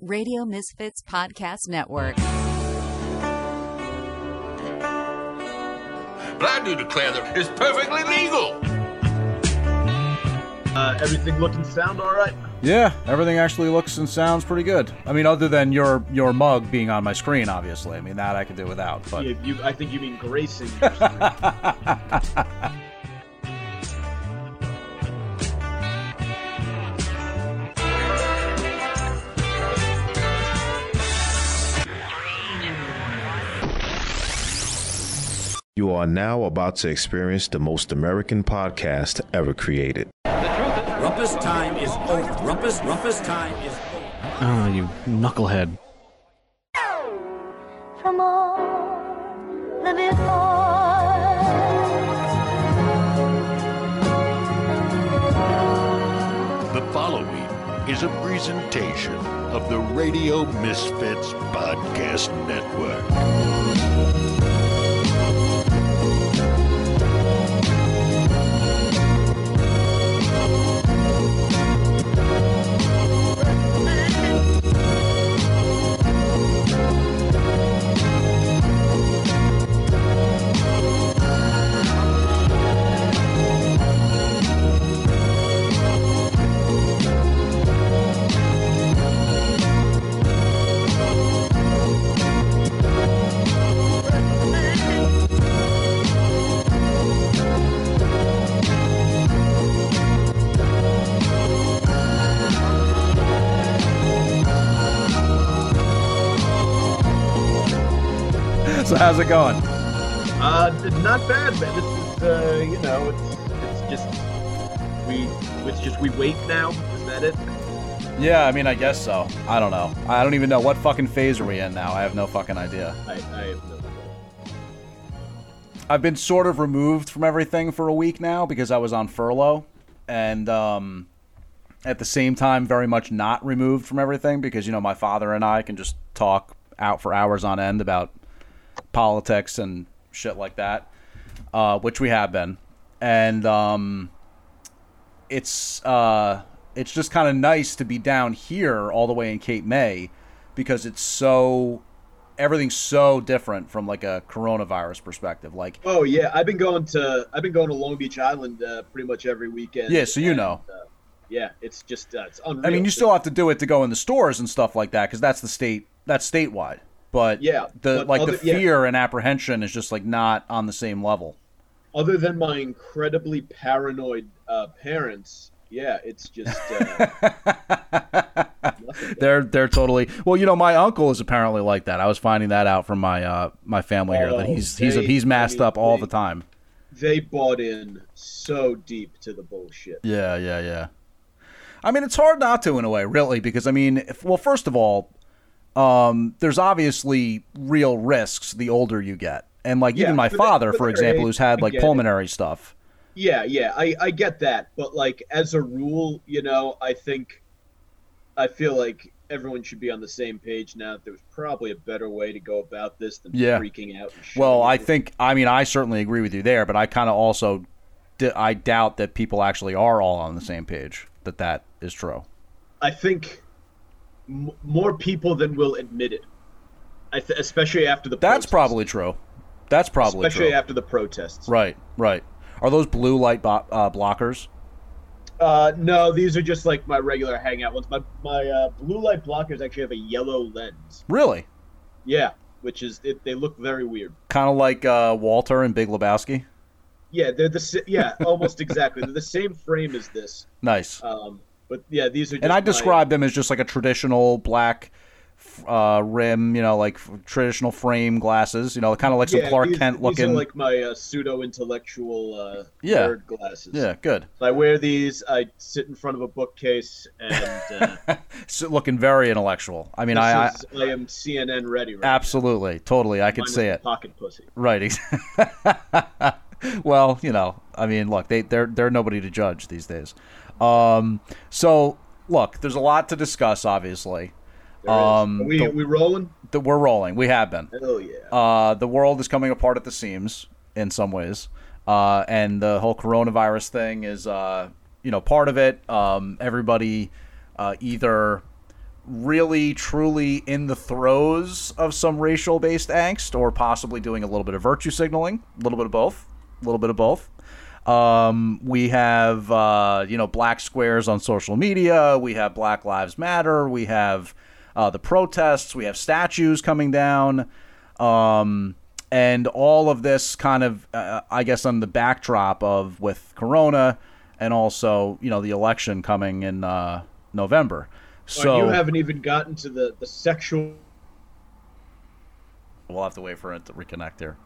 Radio Misfits Podcast Network. But I do declare that it's perfectly legal. Uh, everything looking sound all right? Yeah, everything actually looks and sounds pretty good. I mean, other than your your mug being on my screen, obviously. I mean, that I could do without. But Yeah, you, I think you mean gracing. You are now about to experience the most American podcast ever created. Rumpus time is over. Rumpus, Rumpus time is over. Oh, you knucklehead. from all the before. The following is a presentation of the Radio Misfits Podcast Network. So how's it going? uh, not bad, man. Is, uh, you know, it's it's just we it's just we wait now. Is that it? Yeah, I mean, I guess so. I don't know. I don't even know what fucking phase are we in now. I have no fucking idea. I, I have no clue. I've been sort of removed from everything for a week now because I was on furlough, and um, at the same time, very much not removed from everything because you know my father and I can just talk out for hours on end about politics and shit like that, uh, which we have been, and um, it's uh, it's just kind of nice to be down here all the way in Cape May because it's so everything's so different from like a coronavirus perspective. Like Oh yeah, I've been going to I've been going to Long Beach Island uh, pretty much every weekend. Yeah, so you and, know. Uh, yeah, it's just uh, it's unreal. I mean, you still have to do it to go in the stores and stuff like that because that's the state that's statewide. But Yeah, the but like other- the yeah. fear and apprehension is just like not on the same level. other than my incredibly paranoid uh, parents. Yeah, it's just uh. They're they're totally well. You know, my uncle is apparently like that. I was finding that out from my uh my family here that Oh, he's he's they- he's masked I mean, up all they- the time. they bought in so deep to the bullshit. Yeah, yeah, yeah. I mean, it's hard not to in a way, really, because I mean, if, well, first of all, um, there's obviously real risks the older you get, and like Yeah, even my for the- father, for for example, age, who's had like get it. pulmonary stuff. Yeah, yeah, I, I get that, but like as a rule, you know, I think I feel like everyone should be on the same page now. There's probably a better way to go about this than Yeah. freaking out. Well, I think, I mean, I certainly agree with you there, but I kind of also, d- I doubt that people actually are all on the same page. That that is true. I think m- more people than will admit it. I th- especially after the That's protests. probably true. That's probably especially true. after the protests. Right, right. Are those blue light bo- uh, blockers? Uh, no, these are just like my regular hangout ones. My my uh, blue light blockers actually have a yellow lens. Really? Yeah, which is it, they look very weird. Kind of like uh, Walter and Big Lebowski. Yeah, they're the yeah almost exactly. They're the same frame as this. Nice. Um, but yeah, these are. Just and I my- describe them as just like a traditional black uh, rim, you know, like traditional frame glasses, you know, kind of like some yeah, Clark these, Kent These looking. are like my uh, pseudo intellectual uh, Yeah. nerd glasses. yeah, good. So I wear these. I sit in front of a bookcase, and uh, So, looking very intellectual. I mean, I, I is- I am CNN ready. Right now. absolutely, totally, I could Minus say it. Pocket pussy. Right. well, you know, I mean, look, they they're they're nobody to judge these days. Um, so look, there's a lot to discuss. Obviously, Um, Are we the- we rolling? that we're rolling. We have been. Hell yeah. Uh, the world is coming apart at the seams in some ways, uh, and the whole coronavirus thing is, uh, you know, part of it. Um, everybody uh, either really truly in the throes of some racial based angst or possibly doing a little bit of virtue signaling, a little bit of both, a little bit of both. Um, we have uh, you know black squares on social media. We have Black Lives Matter. We have uh, the protests. We have statues coming down, um, and all of this kind of uh, I guess on the backdrop of with Corona and also you know the election coming in uh, November. So you haven't even gotten to the the sexual. we'll have to wait for it to reconnect here.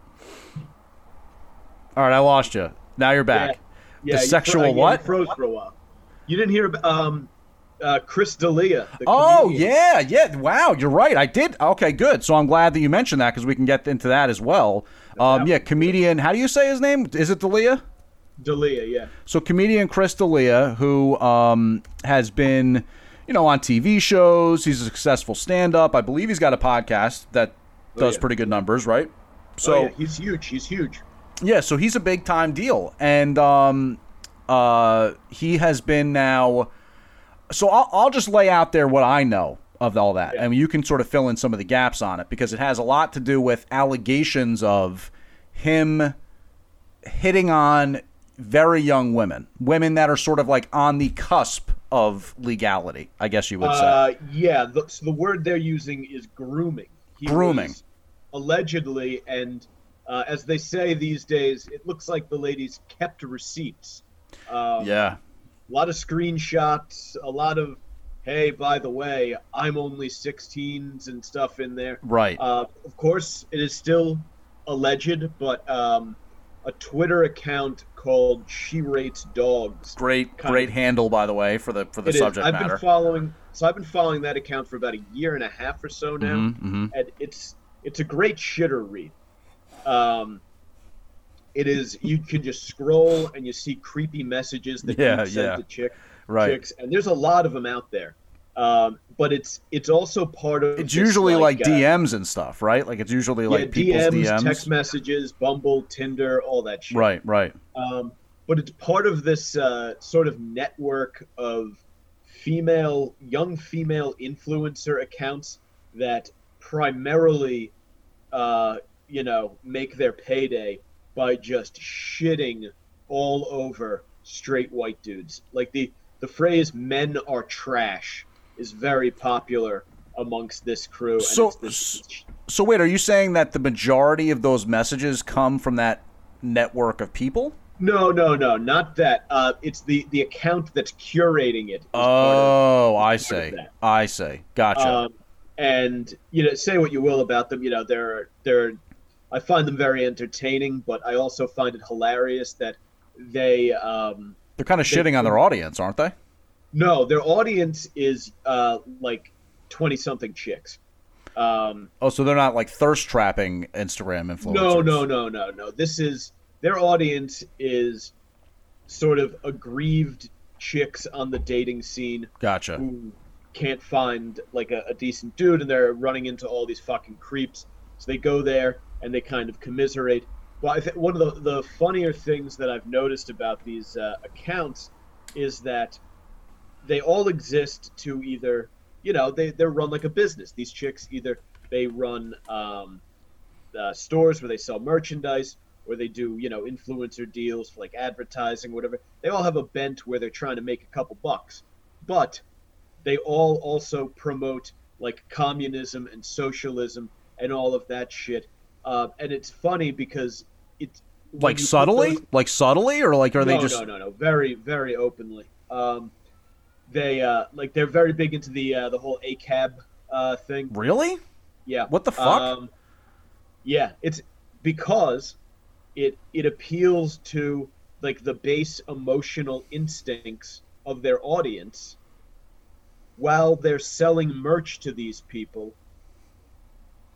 All right, I lost you. Now you're back. Yeah, the you sexual fro- yeah, what? froze for a while. You didn't hear about um, uh, Chris D'Elia. the Oh comedian. yeah, yeah. Wow, you're right. I did. Okay, good. So I'm glad that you mentioned that because we can get into that as well. Um, yeah, comedian. How do you say his name? Is it Dalia? D'Elia, yeah. So comedian Chris D'Elia, who um, has been, you know, on TV shows. He's a successful stand-up. I believe he's got a podcast that does yeah. pretty good numbers, right? So oh, yeah, he's huge. He's huge. Yeah, so he's a big time deal, and um, uh, he has been now. So I'll, I'll just lay out there what I know of all that, i and you can sort of fill in some of the gaps on it because it has a lot to do with allegations of him hitting on very young women, women that are sort of like on the cusp of legality, I guess you would say. Uh, yeah, the, so the word they're using is grooming. He Grooming. allegedly, and uh, as they say these days, it looks like the ladies kept receipts. Um, yeah, A lot of screenshots, a lot of, hey, by the way, I'm only 16s and stuff in there. right. Uh, of course, it is still alleged, but um, a Twitter account called She Rates Dogs. great, great of- handle by the way for the for the It is. subject I've matter. been following, so I've been following that account for about a year and a half or so now, Mhm, mhm. and it's it's a great shitter read. Um, it is you can just scroll and you see creepy messages that Yeah, you send yeah. to chick, Right. chicks, and there's a lot of them out there. Um, but it's it's also part of It's usually like, uh, DMs and stuff, right? Like it's usually like yeah, people's DMs, DMs. text messages, Bumble, Tinder, all that shit. Right, right. Um, but it's part of this uh, sort of network of female, young female influencer accounts that primarily, uh, you know, make their payday by just shitting all over straight white dudes. Like the the phrase "men are trash" is very popular amongst this crew. And So- this, So wait, are you saying that the majority of those messages come from that network of people? No, no, no, not that. Uh, it's the the account that's curating it. part of- Oh, I see. I see. Gotcha. Um, and you know, say what you will about them. You know, they're they're. I find them very entertaining, but I also find it hilarious that they. Um, They're kind of they- shitting on their audience, aren't they? no, their audience is uh, like twenty something chicks. Um, Oh, so they're not like thirst trapping Instagram influencers. no, no, no, no, no. This is their audience is sort of aggrieved chicks on the dating scene Gotcha. who can't find like a, a decent dude and they're running into all these fucking creeps so they go there and they kind of commiserate. Well i think one of the, the funnier things that i've noticed about these uh, accounts is that they all exist to either you know they, they're run like a business. These chicks either they run um, uh, stores where they sell merchandise or they do you know influencer deals for like advertising whatever. They all have a bent where they're trying to make a couple bucks. But they all also promote like communism and socialism and all of that shit uh, and it's funny because it's Like subtly, those- like subtly, or like are they no, just? no no no very very openly um, they uh, like they're very big into the uh, the whole ACAB uh, thing Really? yeah. What the fuck? Um, yeah, it's because it it appeals to like the base emotional instincts of their audience while they're selling merch to these people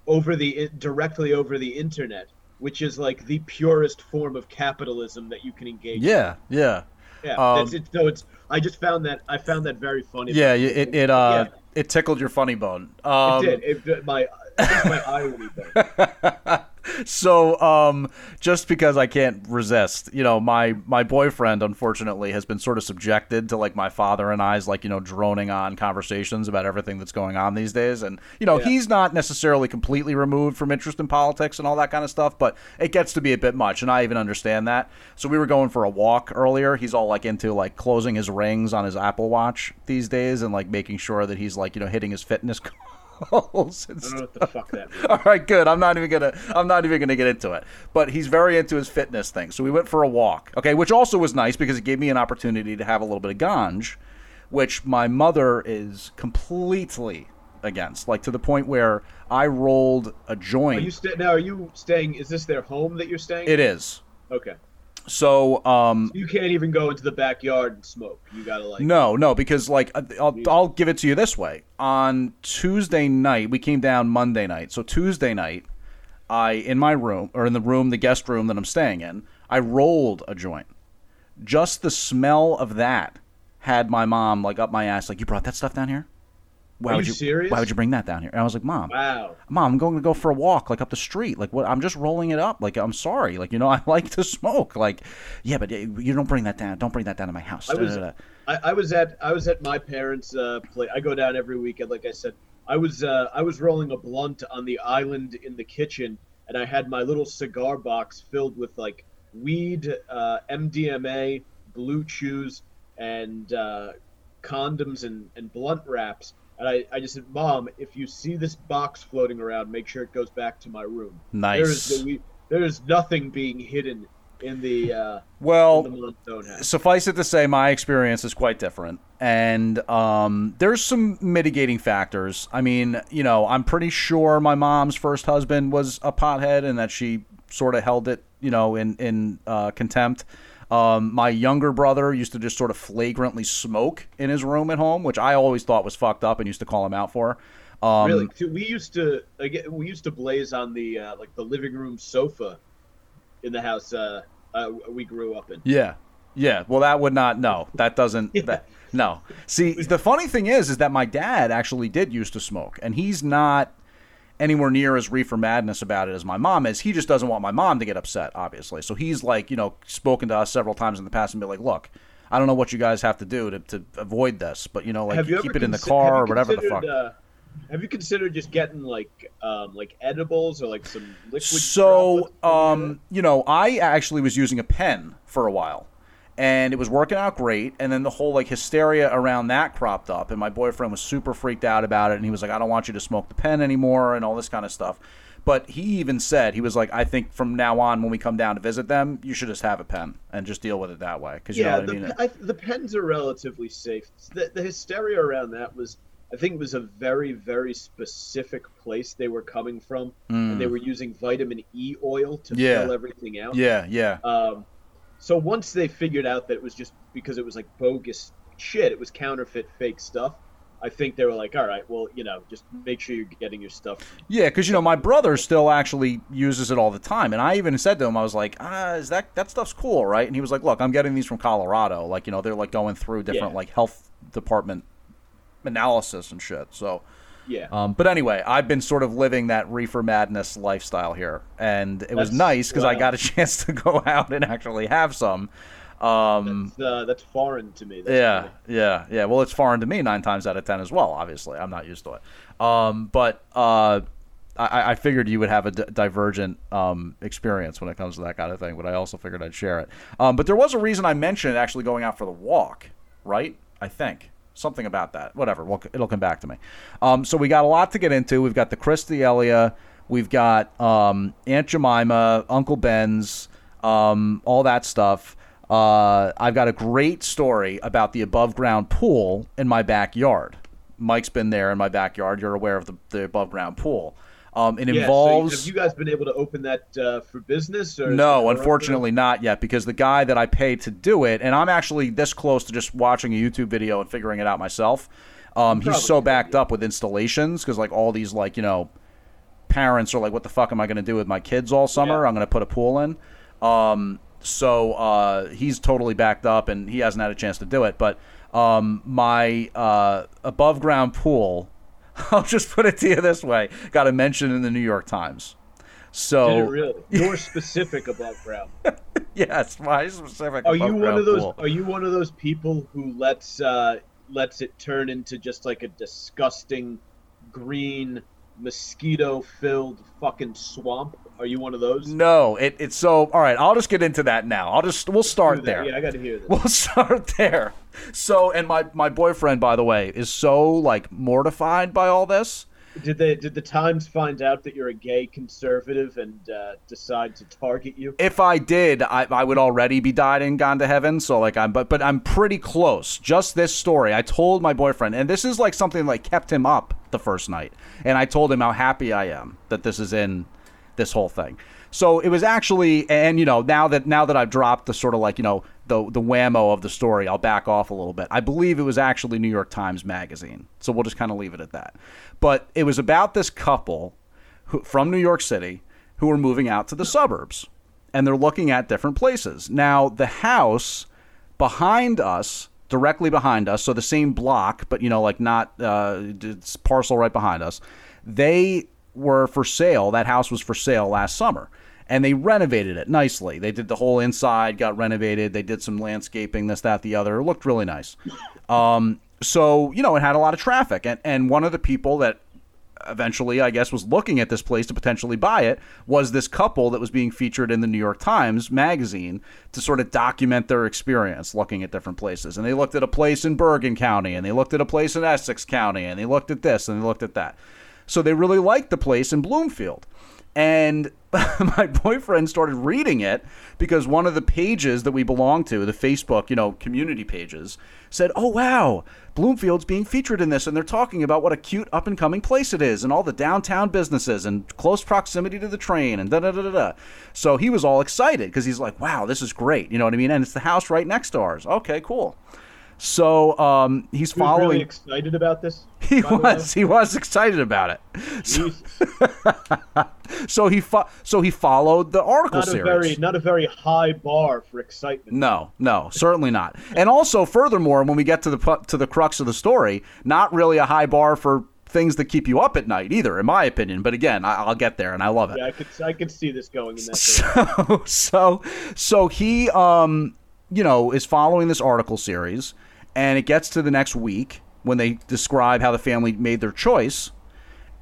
over the directly over the internet, which is like the purest form of capitalism that you can engage. in. Yeah, yeah, yeah. um, that's it. So it's. I just found that I found that very funny. yeah. It it uh Yeah. it tickled your funny bone. Um, it did. It, my my irony bone. so um just because I can't resist, you know, my my boyfriend unfortunately has been sort of subjected to like my father and I's like, you know, droning on conversations about everything that's going on these days and you know, Yeah. he's not necessarily completely removed from interest in politics and all that kind of stuff, but it gets to be a bit much and I even understand that. So we were going for a walk earlier. He's all like into like closing his rings on his Apple Watch these days and like making sure that he's like, you know, hitting his fitness goals and I don't know what the fuck that means. All right, good. I'm not even gonna. I'm not even gonna get into it. But he's very into his fitness thing. So we went for a walk. Okay, which also was nice because it gave me an opportunity to have a little bit of ganj, which my mother is completely against. Like to the point where I rolled a joint. Are you sta- now? Are you staying? Is this their home that you're staying? it is. Okay. So um, You can't even go into the backyard and smoke. You gotta like. No, no, because like I- I'll, I'll give it to you this way. On Tuesday night, we came down Monday night. So Tuesday night, I in my room or in the room, the guest room that I'm staying in, I rolled a joint. Just the smell of that had my mom like up my ass, like you brought that stuff down here. Why Are would you serious? Why would you bring that down here? And I was like, Mom, Wow. Mom, I'm going to go for a walk, like up the street. Like, what? I'm just rolling it up. Like, I'm sorry. Like, you know, I like to smoke. Like, yeah, but uh, you don't bring that down. Don't bring that down to my house. I was Da, da, da. I, I was at I was at my parents' uh, place. I go down every weekend, like I said. I was uh, I was rolling a blunt on the island in the kitchen, and I had my little cigar box filled with like weed, uh, MDMA, blue chews, and uh, condoms and, and blunt wraps. And I, I just said, Mom, if you see this box floating around, make sure it goes back to my room. Nice. There is, we, there is nothing being hidden in the uh, Well, in the suffice it to say, my experience is quite different, and um, there's some mitigating factors. I mean, you know, I'm pretty sure my mom's first husband was a pothead, and that she sort of held it, you know, in in uh, contempt. Um, my younger brother used to just sort of flagrantly smoke in his room at home, which I always thought was fucked up, and used to call him out for. Um, really, we used to we used to blaze on the uh, like the living room sofa in the house uh, uh, we grew up in. Yeah. Yeah. Well, that would not. No, that doesn't. That, no. See, the funny thing is, is that my dad actually did used to smoke, and he's not anywhere near as reefer madness about it as my mom is. He just doesn't want my mom to get upset, obviously. So he's like, you know, spoken to us several times in the past and be like, look. I don't know what you guys have to do to, to avoid this, but you know, like you keep it in the car or whatever the fuck. Uh, have you considered just getting like um, like edibles or like some liquid? So, um, you know, I actually was using a pen for a while, and it was working out great. And then the whole like hysteria around that cropped up, and my boyfriend was super freaked out about it, and he was like, "I don't want you to smoke the pen anymore," and all this kind of stuff. But he even said he was like, "I think from now on, when we come down to visit them, you should just have a pen and just deal with it that way." Because you yeah, know what the, I mean. I, the pens are relatively safe. The, the hysteria around that was, I think, it was a very, very specific place they were coming from, and they were using vitamin E oil to Mm. Yeah. fill everything out. yeah, yeah. Um, so once they figured out that it was just because it was like bogus shit, it was counterfeit, fake stuff. I think they were like, all right, well, you know, just make sure you're getting your stuff. Yeah, because you know my brother still actually uses it all the time, and I even said to him, I was like, "Ah, is that that stuff's cool, right?" And he was like, "Look, I'm getting these from Colorado. Like, you know, they're like going through different Yeah. like health department analysis and shit." So, Yeah. um, but anyway, I've been sort of living that reefer madness lifestyle here, and it was nice because I got a chance to go out and actually have some. Um, That's, uh, that's foreign to me. That's yeah, funny. yeah, yeah. Well, it's foreign to me nine times out of ten as well. Obviously, I'm not used to it. Um, but uh, I, I figured you would have a d- divergent um, experience when it comes to that kind of thing. But I also figured I'd share it. Um, but there was a reason I mentioned actually going out for the walk, right? I think something about that. Whatever. Well, it'll come back to me. Um, so we got a lot to get into. We've got the Chris D'Elia. We've got um, Aunt Jemima, Uncle Ben's, um, all that stuff. Uh, I've got a great story about the above ground pool in my backyard. Mike's been there in my backyard. You're aware of the, the above ground pool. Um, it Yeah, so involves. have you guys been able to open that uh, for business? Or No, unfortunately not yet because the guy that I paid to do it, and I'm actually this close to just watching a YouTube video and figuring it out myself. Um, he's so backed up with installations because like all these like you know parents are like, what the fuck am I going to do with my kids all summer? Yeah. I'm going to put a pool in. Um, so uh, he's totally backed up and he hasn't had a chance to do it. But um, my uh, above ground pool, I'll just put it to you this way, got a mention in the New York Times. So really? You're specific about Brown. yes, my specific. Are you one of those? pool. Are you one of those people who lets uh, lets it turn into just like a disgusting green mosquito-filled fucking swamp? Are you one of those? No, it, it's so. All right, I'll just get into that now. I'll just we'll start there. Yeah, I got to hear this. We'll start there. So, and my my boyfriend, by the way, is so like mortified by all this. Did they? Did the Times find out that you're a gay conservative and uh, decide to target you? If I did, I, I would already be died and gone to heaven. So like I'm, but but I'm pretty close. Just this story, I told my boyfriend, and this is like something like kept him up the first night, and I told him how happy I am that this is in this whole thing. So it was actually, and you know, now that now that I've dropped the sort of like you know the the whammo of the story, I'll back off a little bit. I believe it was actually New York Times Magazine. So we'll just kind of leave it at that. But it was about this couple who, from New York City who are moving out to the suburbs, and they're looking at different places. Now the house behind us directly behind us so the same block but you know like not uh, it's parcel right behind us they were for sale that house was for sale last summer and they renovated it nicely they did the whole inside got renovated they did some landscaping this that the other it looked really nice um, so you know it had a lot of traffic and, and one of the people that eventually, I guess, was looking at this place to potentially buy it was this couple that was being featured in the New York Times magazine to sort of document their experience looking at different places. And they looked at a place in Bergen County, and they looked at a place in Essex County, and they looked at this, and they looked at that. So they really liked the place in Bloomfield. And my boyfriend started reading it because one of the pages that we belong to, the Facebook, you know, community pages, said, "Oh wow, Bloomfield's being featured in this and they're talking about what a cute up and coming place it is and all the downtown businesses and close proximity to the train and da da da da." da. So he was all excited because he's like, "Wow, this is great." You know what I mean? And it's the house right next to ours. Okay, cool. So um, he's He was following. really excited about this. he by the way? was. He was excited about it. So, so he fo- so he followed the article not a series. very not a very high bar for excitement. No, no, certainly not. And also, furthermore, when we get to the to the crux of the story, not really a high bar for things that keep you up at night either, in my opinion. But again, I- I'll get there, and I love it. Yeah, I could I could see this going in that so so so he um you know is following this article series and it gets to the next week when they describe how the family made their choice.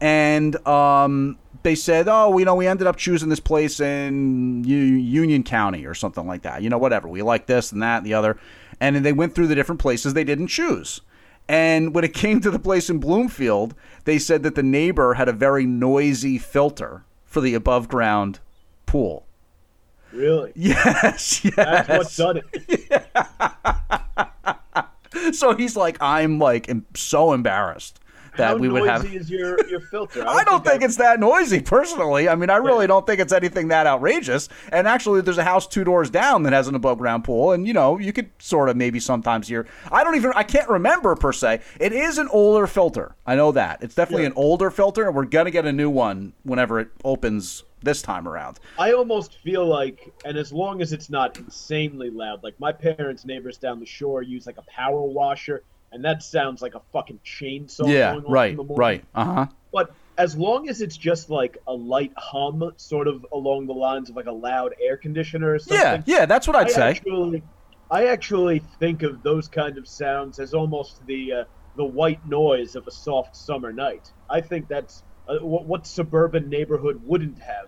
And um they said oh you know we ended up choosing this place in U- union county or something like that. You know whatever. We like this and that and the other. And they went through the different places they didn't choose. And when it came to the place in bloomfield they said that the neighbor had a very noisy filter for the above ground pool Really, Yes, yes. that's what's done it. So he's like, I'm like so embarrassed that How we would noisy have. is your your filter? I don't think I- it's that noisy, personally. I mean, I really don't think it's anything that outrageous. And actually, there's a house two doors down that has an above ground pool, and you know, you could sort of maybe sometimes hear. I don't even. I can't remember per se. It is an older filter. I know that it's definitely Yeah. an older filter, and we're gonna get a new one whenever it opens this time around. I almost feel like, and as long as it's not insanely loud, like my parents' neighbors down the shore use like a power washer, and that sounds like a fucking chainsaw. yeah, going right, in the morning. right. Uh huh. But as long as it's just like a light hum, sort of along the lines of like a loud air conditioner or something. Yeah, yeah. That's what I'd I say. actually, I actually think of those kind of sounds as almost the uh, the white noise of a soft summer night. I think that's uh, what, what suburban neighborhood wouldn't have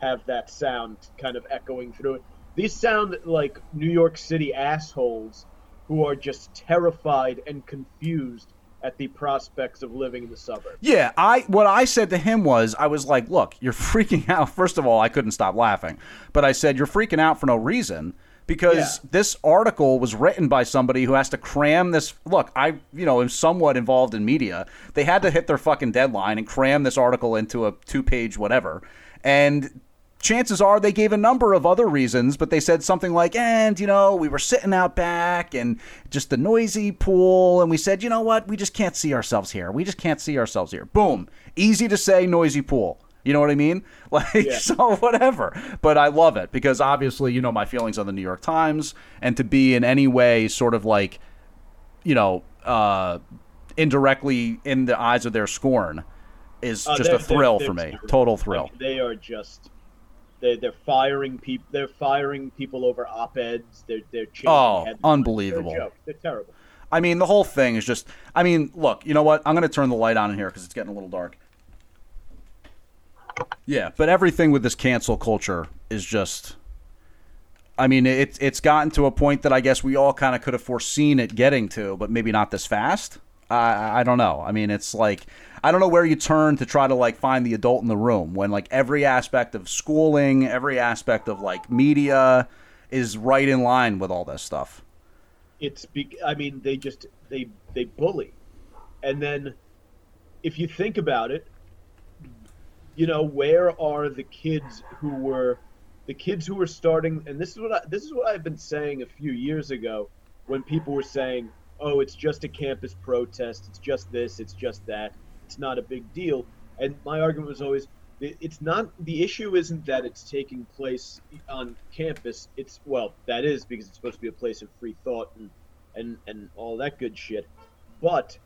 have that sound kind of echoing through it. These sound like New York City assholes who are just terrified and confused at the prospects of living in the suburbs. Yeah, I what I said to him was I was like, "Look, you're freaking out." First of all, I couldn't stop laughing. But I said, "You're freaking out for no reason." Because Yeah. this article was written by somebody who has to cram this. Look, I, you know, am somewhat involved in media. They had to hit their fucking deadline and cram this article into a two-page whatever. And chances are they gave a number of other reasons, but they said something like, and, you know, we were sitting out back and just the noisy pool. And we said, you know what? We just can't see ourselves here. We just can't see ourselves here. Boom. Easy to say, noisy pool. You know what I mean? Like, Yeah. so whatever. But I love it because obviously, you know, my feelings on the New York Times and to be in any way sort of like, you know, uh, indirectly in the eyes of their scorn is Uh, just a thrill they're- for they're me. terrific. Total thrill. Like, they are just They they're firing people. They're firing people over op-eds. They're they're changing Oh, unbelievable. They're. They're terrible. I mean, the whole thing is just. I mean, look, you know what? I'm going to turn the light on in here because it's getting a little dark. Yeah, but everything with this cancel culture is just. I mean, it's it's gotten to a point that I guess we all kind of could have foreseen it getting to, but maybe not this fast. I I don't know. I mean, it's like I don't know where you turn to try to like find the adult in the room when like every aspect of schooling, every aspect of like media is right in line with all this stuff. It's be, I mean they just they they bully, and then if you think about it, you know where are the kids who were the kids who were starting and this is what I, this is what I've been saying a few years ago when people were saying oh it's just a campus protest it's just this it's just that it's not a big deal and my argument was always it's not the issue isn't that it's taking place on campus it's well that is because it's supposed to be a place of free thought and and and all that good shit but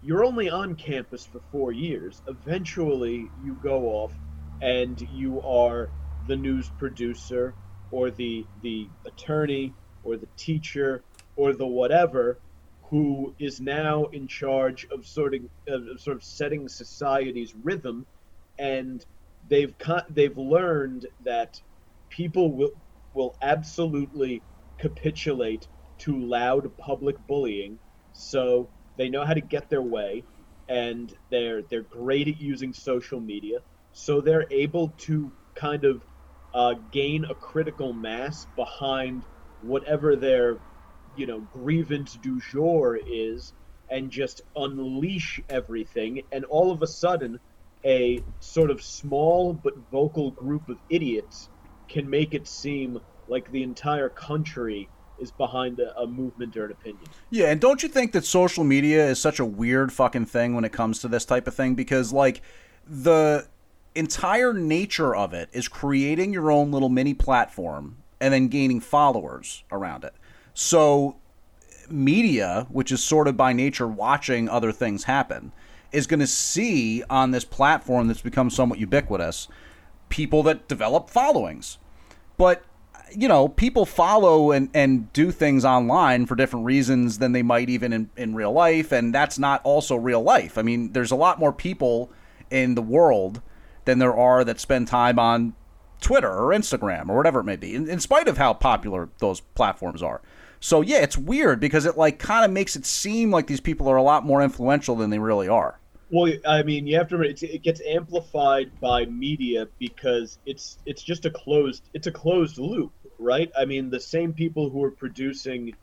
you're only on campus for four years. Eventually, you go off and you are the news producer or the the attorney or the teacher or the whatever who is now in charge of sort of, of sort of setting society's rhythm. And they've co- they've learned that people will will absolutely capitulate to loud public bullying. So they know how to get their way and they're they're great at using social media. So they're able to kind of uh, gain a critical mass behind whatever their you know grievance du jour is and just unleash everything and all of a sudden a sort of small but vocal group of idiots can make it seem like the entire country is behind a, a movement or an opinion Yeah, and don't you think that social media is such a weird fucking thing when it comes to this type of thing? Because, like, the entire nature of it is creating your own little mini platform and then gaining followers around it. So, media, which is sort of by nature watching other things happen, is going to see on this platform that's become somewhat ubiquitous people that develop followings. But you know, people follow and, and do things online for different reasons than they might even in, in real life, and that's not also real life. I mean, there's a lot more people in the world than there are that spend time on Twitter or Instagram or whatever it may be, in, in spite of how popular those platforms are. So yeah, it's weird because it like kind of makes it seem like these people are a lot more influential than they really are. Well, I mean, you have to. It's, it gets amplified by media because it's it's just a closed it's a closed loop, right? I mean, the same people who are producing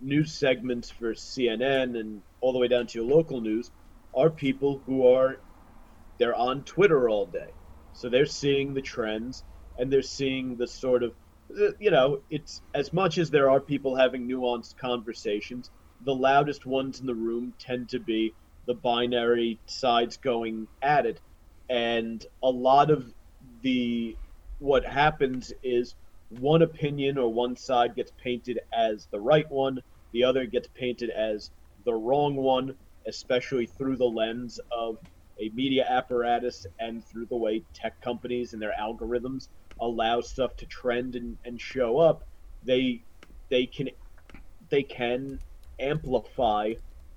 news segments for CNN and all the way down to your local news are people who are they're on Twitter all day, so they're seeing the trends and they're seeing the sort of Uh, you know it's as much as there are people having nuanced conversations the loudest ones in the room tend to be the binary sides going at it. And a lot of the what happens is one opinion or one side gets painted as the right one the other gets painted as the wrong one especially through the lens of a media apparatus and through the way tech companies and their algorithms allow stuff to trend and, and show up they they can they can amplify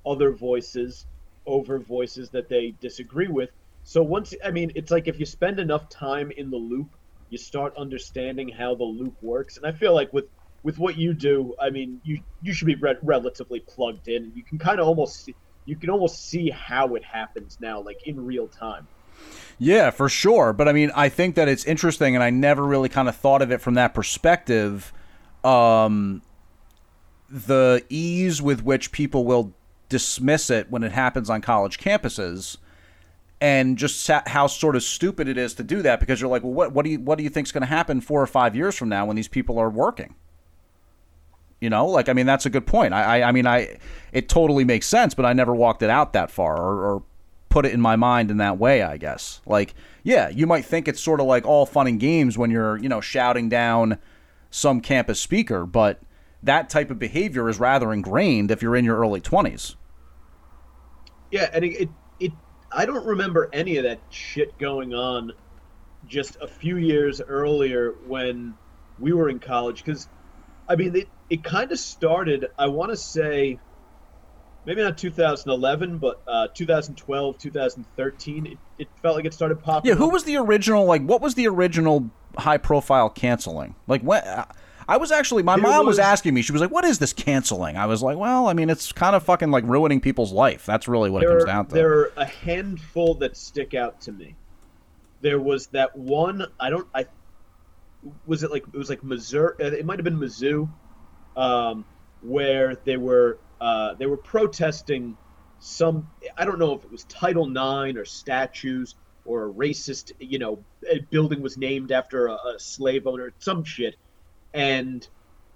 other voices over voices that they disagree with. So once I mean, it's like if you spend enough time in the loop, you start understanding how the loop works. And I feel like with with what you do, I mean, you you should be re- relatively plugged in. You can kind of almost see, you can almost see how it happens now, like in real time. Yeah, for sure. But I mean, I think that it's interesting, and I never really kind of thought of it from that perspective. Um, the ease with which people will dismiss it when it happens on college campuses, and just how sort of stupid it is to do that because you're like, well, what what do you what do you think's going to happen four or five years from now when these people are working? You know, like I mean, that's a good point. I I, I mean, I it totally makes sense, but I never walked it out that far or, or put it in my mind in that way, I guess. Like, yeah, you might think it's sort of like all fun and games when you're, you know, shouting down some campus speaker, but that type of behavior is rather ingrained if you're in your early 20s. Yeah, and it, it, I don't remember any of that shit going on just a few years earlier when we were in college because I mean it, it kind of started I want to say maybe not 2011 but uh, 2012 2013 it, it felt like it started popping Yeah, who up. was the original? Like, what was the original high profile canceling? Like, what? I was actually, my There mom was, was- asking me. She was like, "What is this canceling?" I was like, "Well, I mean, it's kind of fucking like ruining people's life. That's really what it comes down to." there are a handful that stick out to me. There was that one. I don't. I was it like it was like Missouri. It might have been Mizzou, um, where they were uh, they were protesting some. I don't know if it was Title IX or statues or a racist. You know, a building was named after a, a slave owner. Some shit, and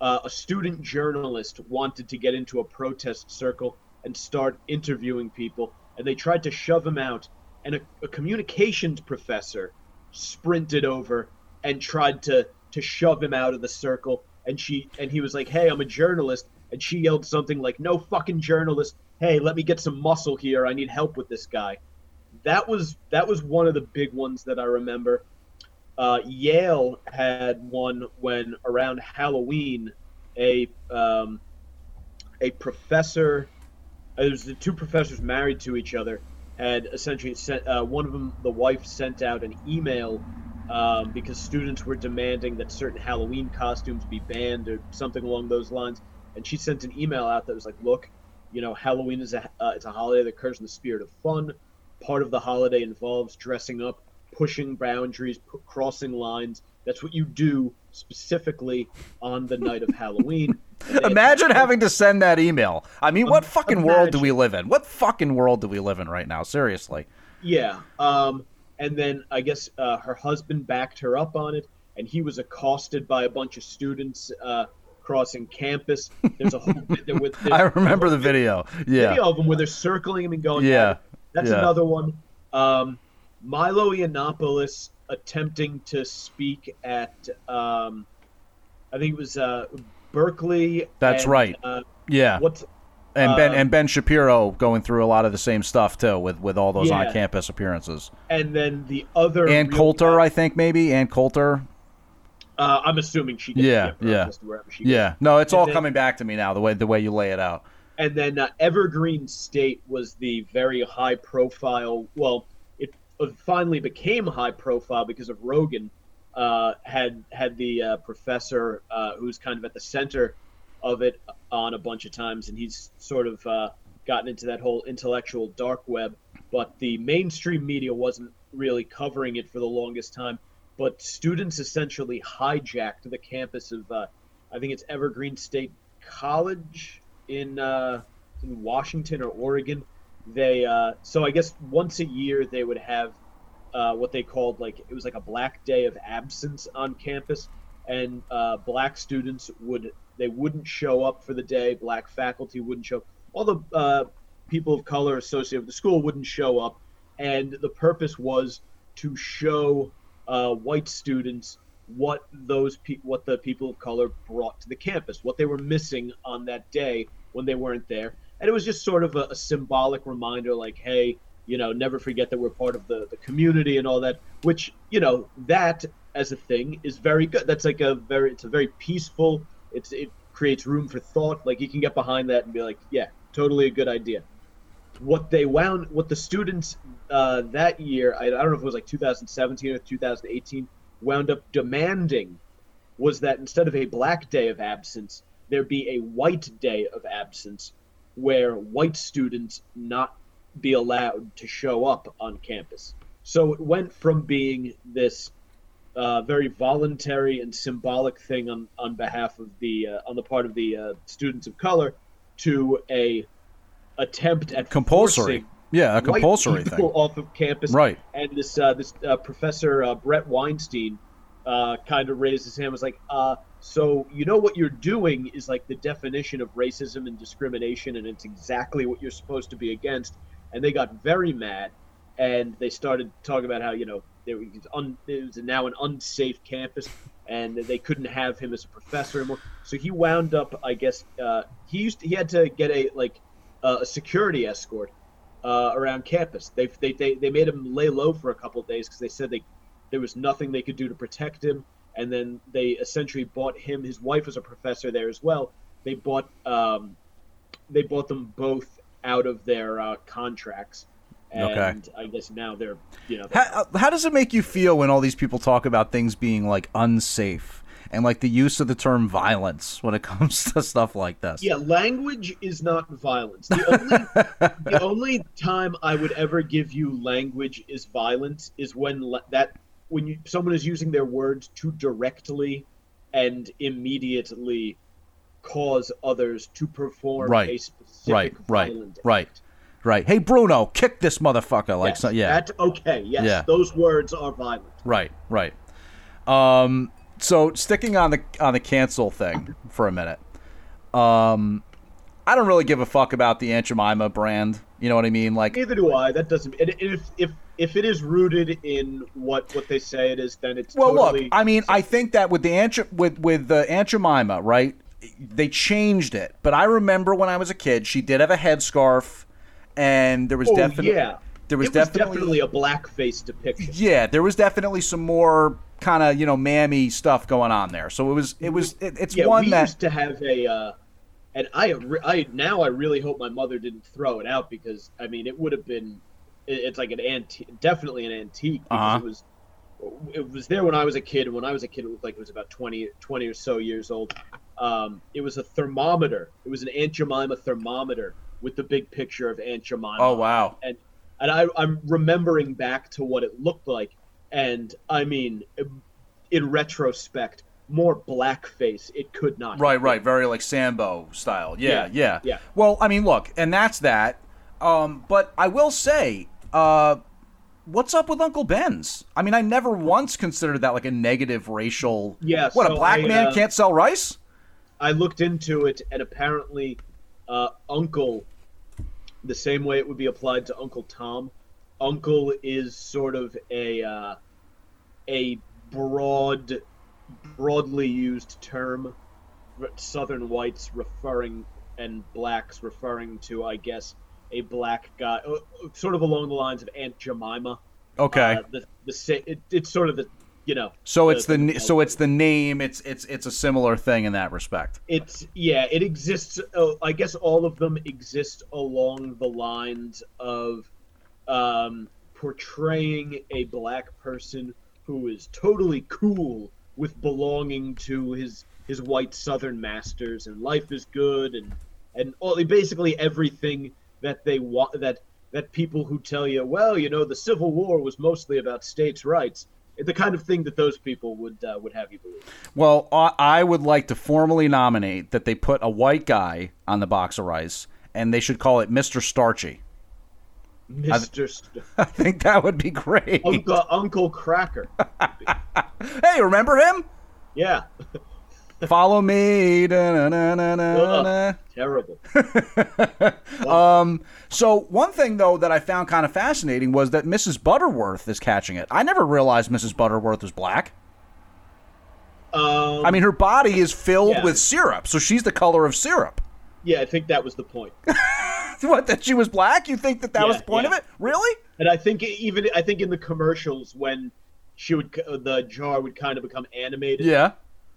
uh, a student journalist wanted to get into a protest circle and start interviewing people, and they tried to shove him out. And a, a communications professor sprinted over and tried to to shove him out of the circle. And she and he was like, "Hey, I'm a journalist." And she yelled something like, "No fucking journalist! Hey, let me get some muscle here. I need help with this guy." That was that was one of the big ones that I remember. Uh, Yale had one when around Halloween, a um, a professor. uh, was the two professors married to each other had essentially sent uh, one of them. The wife sent out an email um, because students were demanding that certain Halloween costumes be banned or something along those lines. And she sent an email out that was like, "Look, you know, Halloween is a uh, it's a holiday that occurs in the spirit of fun. Part of the holiday involves dressing up, pushing boundaries, p- crossing lines. That's what you do specifically on the night of Halloween." Imagine having to send that email. I mean, what fucking world do we live in? What fucking world do we live in right now? Seriously. Yeah. Um, and then I guess uh, her husband backed her up on it, and he was accosted by a bunch of students uh, crossing campus. There's a whole bit there with I remember the video. Yeah. video of them where they're circling him and going. Yeah. at. That's Yeah. another one. Um, Milo Yiannopoulos attempting to speak at, um, I think it was uh, Berkeley. That's and, right. Uh, Yeah. what's And Ben uh, and Ben Shapiro going through a lot of the same stuff too with with all those Yeah. on campus appearances. and then the other And Coulter, guy- I think maybe. And Coulter. Uh, I'm assuming she gets Yeah, to yeah. she goes. No, it's And all then- coming back to me now. The way the way you lay it out. And then uh, Evergreen State was the very high profile. Well, it uh, finally became high profile because of Rogan uh, had had the uh, professor uh, who's kind of at the center of it on a bunch of times, and he's sort of uh, gotten into that whole intellectual dark web. But the mainstream media wasn't really covering it for the longest time. But students essentially hijacked the campus of, uh, I think it's Evergreen State College in uh, in Washington or Oregon. They uh, so I guess once a year they would have uh, what they called like it was like a black day of absence on campus, and uh, black students would they wouldn't show up for the day. Black faculty wouldn't show. All the uh, people of color associated with the school wouldn't show up, and the purpose was to show uh, white students what those pe- what the people of color brought to the campus, what they were missing on that day when they weren't there, and it was just sort of a, a symbolic reminder, like, hey, you know, never forget that we're part of the the community and all that. Which you know that as a thing is very good. That's like a very it's a very peaceful. It's it creates room for thought. Like you can get behind that and be like, yeah, totally a good idea what they wound what the students uh, that year I, I don't know if it was like 2017 or 2018 wound up demanding was that instead of a black day of absence there be a white day of absence where white students not be allowed to show up on campus so it went from being this uh, very voluntary and symbolic thing on, on behalf of the uh, on the part of the uh, students of color to a attempt at Compulsory. Yeah, a white compulsory people thing. off of campus. Right. And this uh, this uh, professor uh, Bret Weinstein uh, kind of raised his hand. Was like, uh, so you know what you're doing is like the definition of racism and discrimination, and it's exactly what you're supposed to be against. And they got very mad, and they started talking about how you know there was, un, it was now an unsafe campus, and they couldn't have him as a professor anymore. So he wound up, I guess, uh, he used to, he had to get a like uh, a security escort uh, around campus. They, they they they made him lay low for a couple of days because they said they There was nothing they could do to protect him, and then they essentially bought him. His wife was a professor there as well. They bought um, they bought them both out of their uh, contracts, and Okay. I guess now they're you know How, how does it make you feel when all these people talk about things being like unsafe and like the use of the term violence when it comes to stuff like this? Yeah, language is not violence. The only the only time I would ever give you language is violence is when that when you someone is using their words to directly and immediately cause others to perform Right. a specific Right, right, violent right, act. right. Hey, Bruno, kick this motherfucker. Like, Yes, so, yeah, That's okay. Yes, Yeah. those words are violent. right, right. Um, so sticking on the on the cancel thing for a minute. Um, I don't really give a fuck about the Aunt Jemima brand. You know what I mean? Like, Neither do I. That doesn't. If if if it is rooted in what what they say it is, then it's Well, totally. look, I mean, I think that with the Aunt with with the Aunt Jemima, right? They changed it, but I remember when I was a kid, she did have a headscarf, and there was oh definitely yeah, there was was definitely, definitely a blackface depiction. yeah, there was definitely some more kind of you know mammy stuff going on there. So it was it was it, it's Yeah, one we that used to have a, uh, and I, I now I really hope my mother didn't throw it out because I mean it would have been, it's like an antique, definitely an antique because Uh-huh. it was, it was there when I was a kid, and when I was a kid it looked like it was about 20, 20 or so years old. Um, it was a thermometer. It was an Aunt Jemima thermometer with the big picture of Aunt Jemima. oh wow and and I, I'm remembering back to what it looked like, and I mean, in retrospect, more blackface it could not. Right, right, very like Sambo style. Yeah, yeah, Yeah, yeah. Well, I mean, look, and that's that. Um, but I will say, uh, what's up with Uncle Ben's? I mean, I never once considered that like a negative racial. Yeah, What a black I, man uh, can't sell rice? I looked into it, and apparently, uh, Uncle, the same way it would be applied to Uncle Tom, Uncle is sort of a uh, a broad, broadly used term. Southern whites referring and blacks referring to, I guess, a black guy, uh, sort of along the lines of Aunt Jemima. Okay. Uh, the the it, it's sort of the you know. so it's the n- so it's the name. It's it's it's a similar thing in that respect. It's yeah, it exists. Uh, I guess all of them exist along the lines of um, portraying a black person who is totally cool with belonging to his his white Southern masters, and life is good, and and all, basically everything that they want that that people who tell you, well, you know, the Civil War was mostly about states' rights. The kind of thing that those people would uh, would have you believe. Well, I would like to formally nominate that they put a white guy on the box of rice, and they should call it Mister Starchy. Mister St- I think that would be great. Uncle Uncle Kracker. Hey, remember him? Yeah, Follow me. Da-na-na-na-na-na. terrible. Um, so one thing though that I found kind of fascinating was that Mrs. Butterworth is catching it. I never realized Mrs. Butterworth was black. Um, I mean, her body is filled Yeah. with syrup, so she's the color of syrup. yeah, I think that was the point, What? That she was black? You think that that was the point yeah. of it? Really? and I think even I think in the commercials when she would the jar would kind of become animated. Yeah.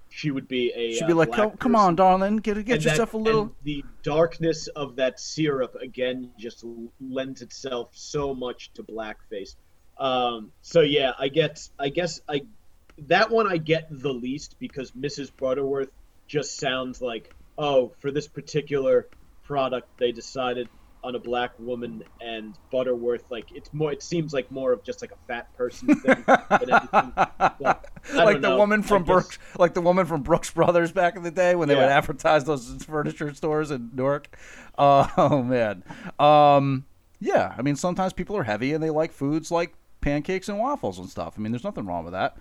she would be a. She'd uh, be like, "Come, come on, darling, get get And that- yourself a little." and the darkness of that syrup again just lends itself so much to blackface. Um, so yeah, I get, I guess I that one I get the least because Mrs. Butterworth just sounds like oh, for this particular product they decided on a black woman and Butterworth like it's more it seems like more of just like a fat person thing than anything. But I like the know. woman from Brooks, like the woman from Brooks Brothers back in the day when they would advertise those furniture stores in Newark. Uh, oh man, um, yeah. I mean, sometimes people are heavy and they like foods like pancakes and waffles and stuff. I mean, there's nothing wrong with that.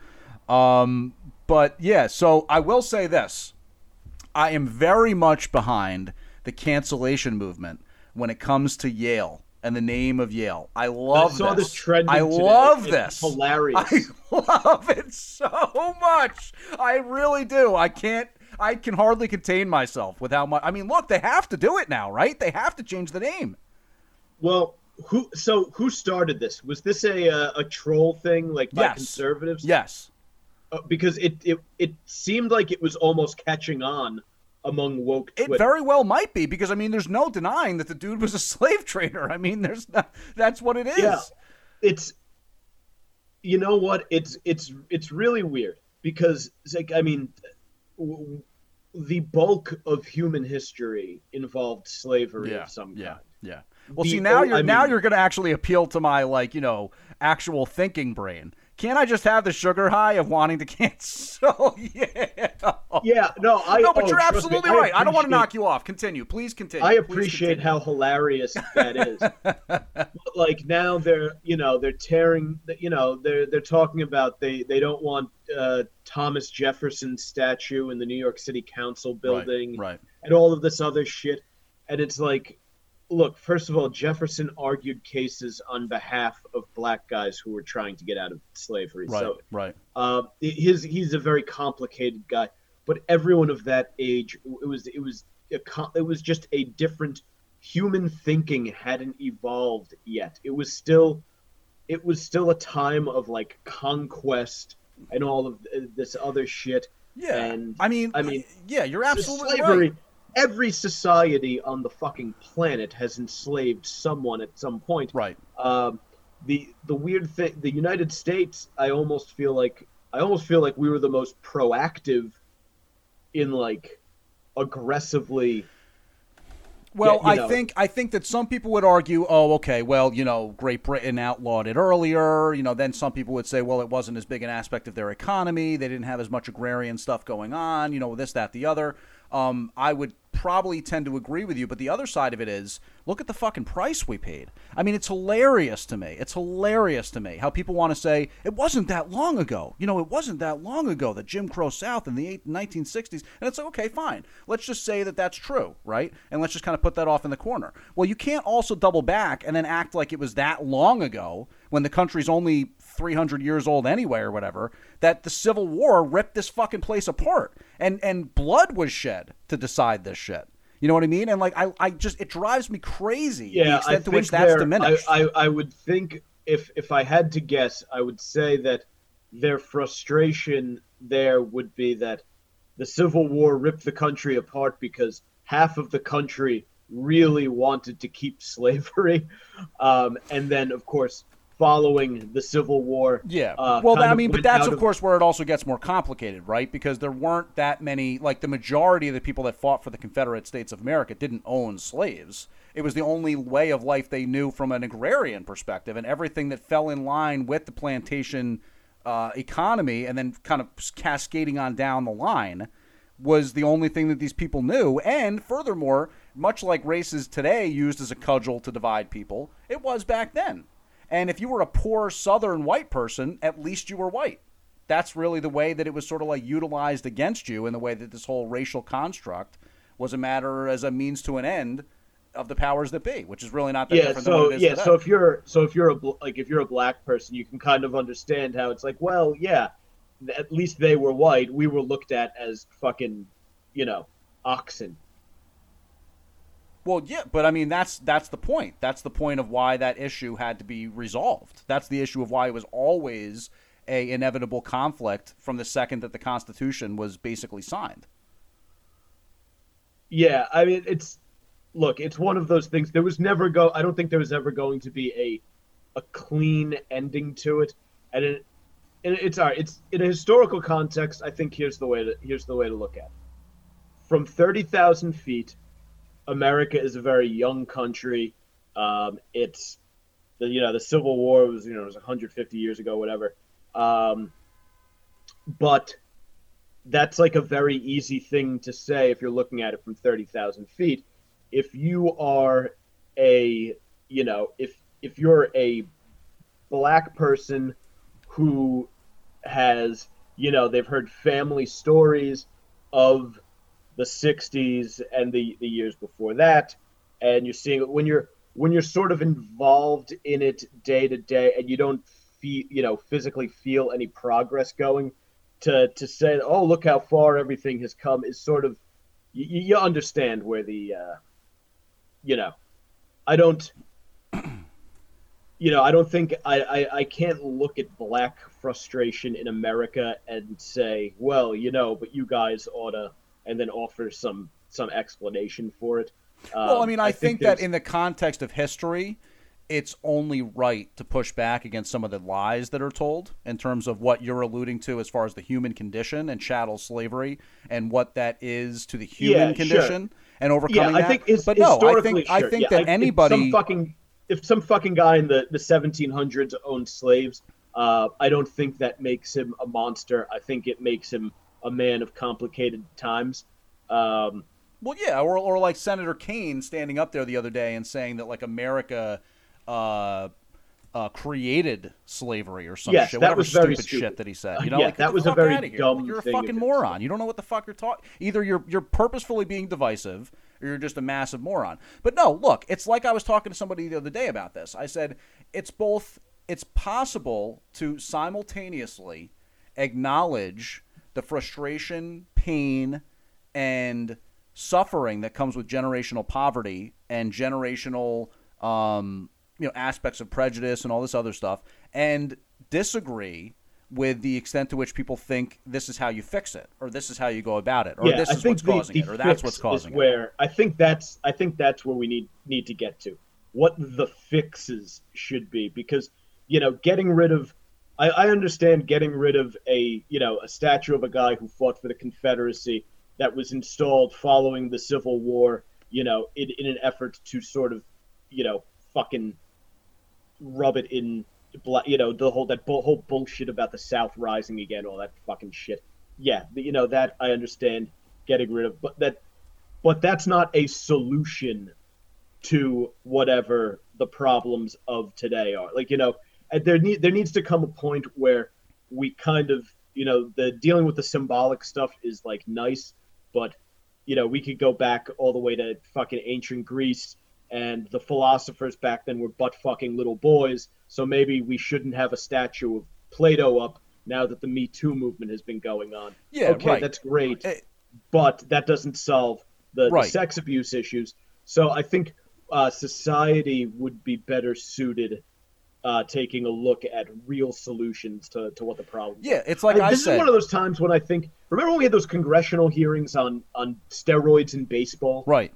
Um, but yeah, so I will say this: I am very much behind the cancellation movement when it comes to Yale and the name of Yale. I love I saw this. this trend. I today. love It's this. Hilarious. I love it so much. I really do. I can't. I can hardly contain myself with how much. I mean, look, they have to do it now, right? They have to change the name. Well, who so who started this? Was this a uh, a troll thing like by Yes. conservatives? Yes. Uh, because it, it it seemed like it was almost catching on among woke It very well might be because I mean, there's no denying that the dude was a slave trader. I mean, there's not, that's what it is. Yeah. it's you know what it's it's it's really weird because it's like i mean w- the bulk of human history involved slavery Yeah, of some yeah, kind yeah. Well, The see now you're I now mean- you're going to actually appeal to my like you know actual thinking brain. Can't I just have the sugar high of wanting to cancel? yeah. yeah no i no, but oh, you're trust me, absolutely right. I don't want to knock you off. Continue, please continue. I appreciate continue. how hilarious that is. But, like now they're you know they're tearing you know they're they're talking about they they don't want uh, Thomas Jefferson statue in the New York City Council building right, right. and all of this other shit and it's like look first of all Jefferson argued cases on behalf of black guys who were trying to get out of slavery Right, so right. uh, his he's a very complicated guy, but everyone of that age, it was it was a, it was just a different human thinking hadn't evolved yet. It was still it was still a time of like conquest and all of this other shit. Yeah. and I mean, I mean, yeah, you're absolutely slavery. right. Every society on the fucking planet has enslaved someone at some point. Right. Um, the the weird thing, the United States, I almost feel like I almost feel like we were the most proactive in like aggressively. Well, you I know. think I think that some people would argue, oh, okay, well, you know, Great Britain outlawed it earlier. You know, then some people would say, well, it wasn't as big an aspect of their economy. They didn't have as much agrarian stuff going on. You know, this, that, the other. Um, I would probably tend to agree with you, but the other side of it is, look at the fucking price we paid. I mean, it's hilarious to me. It's hilarious to me how people want to say it wasn't that long ago. You know, it wasn't that long ago that Jim Crow South in the eight, 1960s, and it's like, okay, fine. Let's just say that that's true, right? And let's just kind of put that off in the corner. Well, you can't also double back and then act like it was that long ago when the country's only 300 years old anyway or whatever that the civil war ripped this fucking place apart. And and blood was shed to decide this shit. You know what i mean? And like i, I just it drives me crazy the Yeah, I extent to think which that's they're- diminished. I, I I would think if if I had to guess, I would say that their frustration there would be that the Civil War ripped the country apart because half of the country really wanted to keep slavery, um, and then of course following the Civil War. Yeah. uh, well, I mean, but that's out of course where it also gets more complicated, right? Because there weren't that many, like the majority of the people that fought for the Confederate States of America didn't own slaves. It was the only way of life they knew from an agrarian perspective, and everything that fell in line with the plantation uh, economy and then kind of cascading on down the line was the only thing that these people knew. And furthermore, much like race is today used as a cudgel to divide people, it was back then. And if you were a poor Southern white person, at least you were white. That's really the way that it was sort of like utilized against you, in the way that this whole racial construct was a matter as a means to an end of the powers that be, which is really not that yeah different than so what it is yeah today. so if you're so if you're a like if you're a black person you can kind of understand how it's like well yeah at least they were white we were looked at as fucking you know oxen Well, yeah, but I mean that's that's the point. That's the point of why that issue had to be resolved. That's the issue of why it was always a inevitable conflict from the second that the Constitution was basically signed. yeah i mean it's look it's one of those things there was never go i don't think there was ever going to be a a clean ending to it and it it's all right it's in a historical context i think here's the way to here's the way to look at it from 30,000 feet America is a very young country. Um, it's the you know the Civil War was you know it was 150 years ago, whatever. Um, but that's like a very easy thing to say if you're looking at it from 30,000 feet. If you are a you know if if you're a black person who has you know they've heard family stories of the 60s and the, the years before that. And you're seeing when you're when you're sort of involved in it day to day and you don't feel you know physically feel any progress going to to say oh look how far everything has come is sort of you, you understand where the uh, you know i don't you know, I don't think I, I, I can't look at black frustration in America and say, well, you know, but you guys ought to, and then offer some some explanation for it. well, I Um, mean, I, think, that in the context of history, it's only right to push back against some of the lies that are told in terms of what you're alluding to as far as the human condition and chattel slavery and what that is to the human Yeah, condition and overcoming yeah, I that. think is, but no, I think I think Yeah, that if anybody some fucking if some fucking guy in the the 1700s owned slaves, uh, I don't think that makes him a monster. I think it makes him a man of complicated times. Um, Well, yeah, or or like Senator Kaine standing up there the other day and saying that like America uh, uh, created slavery or some Yes, shit, that whatever stupid, stupid. shit that he said. You know, yeah, like, that was a very dumb Like, You're a fucking moron. You don't know what the fuck you're talking. Either you're you're purposefully being divisive or you're just a massive moron. But no, look, it's like I was talking to somebody the other day about this. I said it's both. It's possible to simultaneously acknowledge the frustration, pain, and suffering that comes with generational poverty and generational um, you know aspects of prejudice and all this other stuff and disagree with the extent to which people think this is how you fix it or this is how you go about it or yeah, this I is what's the, causing the it or that's what's causing it. where I think that's I think that's where we need need to get to. What the fixes should be because you know getting rid of I, I understand getting rid of a you know a statue of a guy who fought for the Confederacy that was installed following the Civil War you know in, in an effort to sort of you know fucking rub it in bla- you know the whole that bu- whole bullshit about the South rising again all that fucking shit. Yeah you know that I understand getting rid of but that but that's not a solution to whatever the problems of today are. Like you know there need there needs to come a point where we kind of you know the dealing with the symbolic stuff is like nice but you know we could go back all the way to fucking ancient greece and the philosophers back then were butt fucking little boys so maybe we shouldn't have a statue of plato up now that the me too movement has been going on Yeah, okay right. that's great Eh, but that doesn't solve the, the sex abuse issues. So I think uh, society would be better suited uh, taking a look at real solutions to, to what the problem. is. yeah it's like i, this said is one of those times when I think. Remember when we had those congressional hearings on on steroids in baseball? right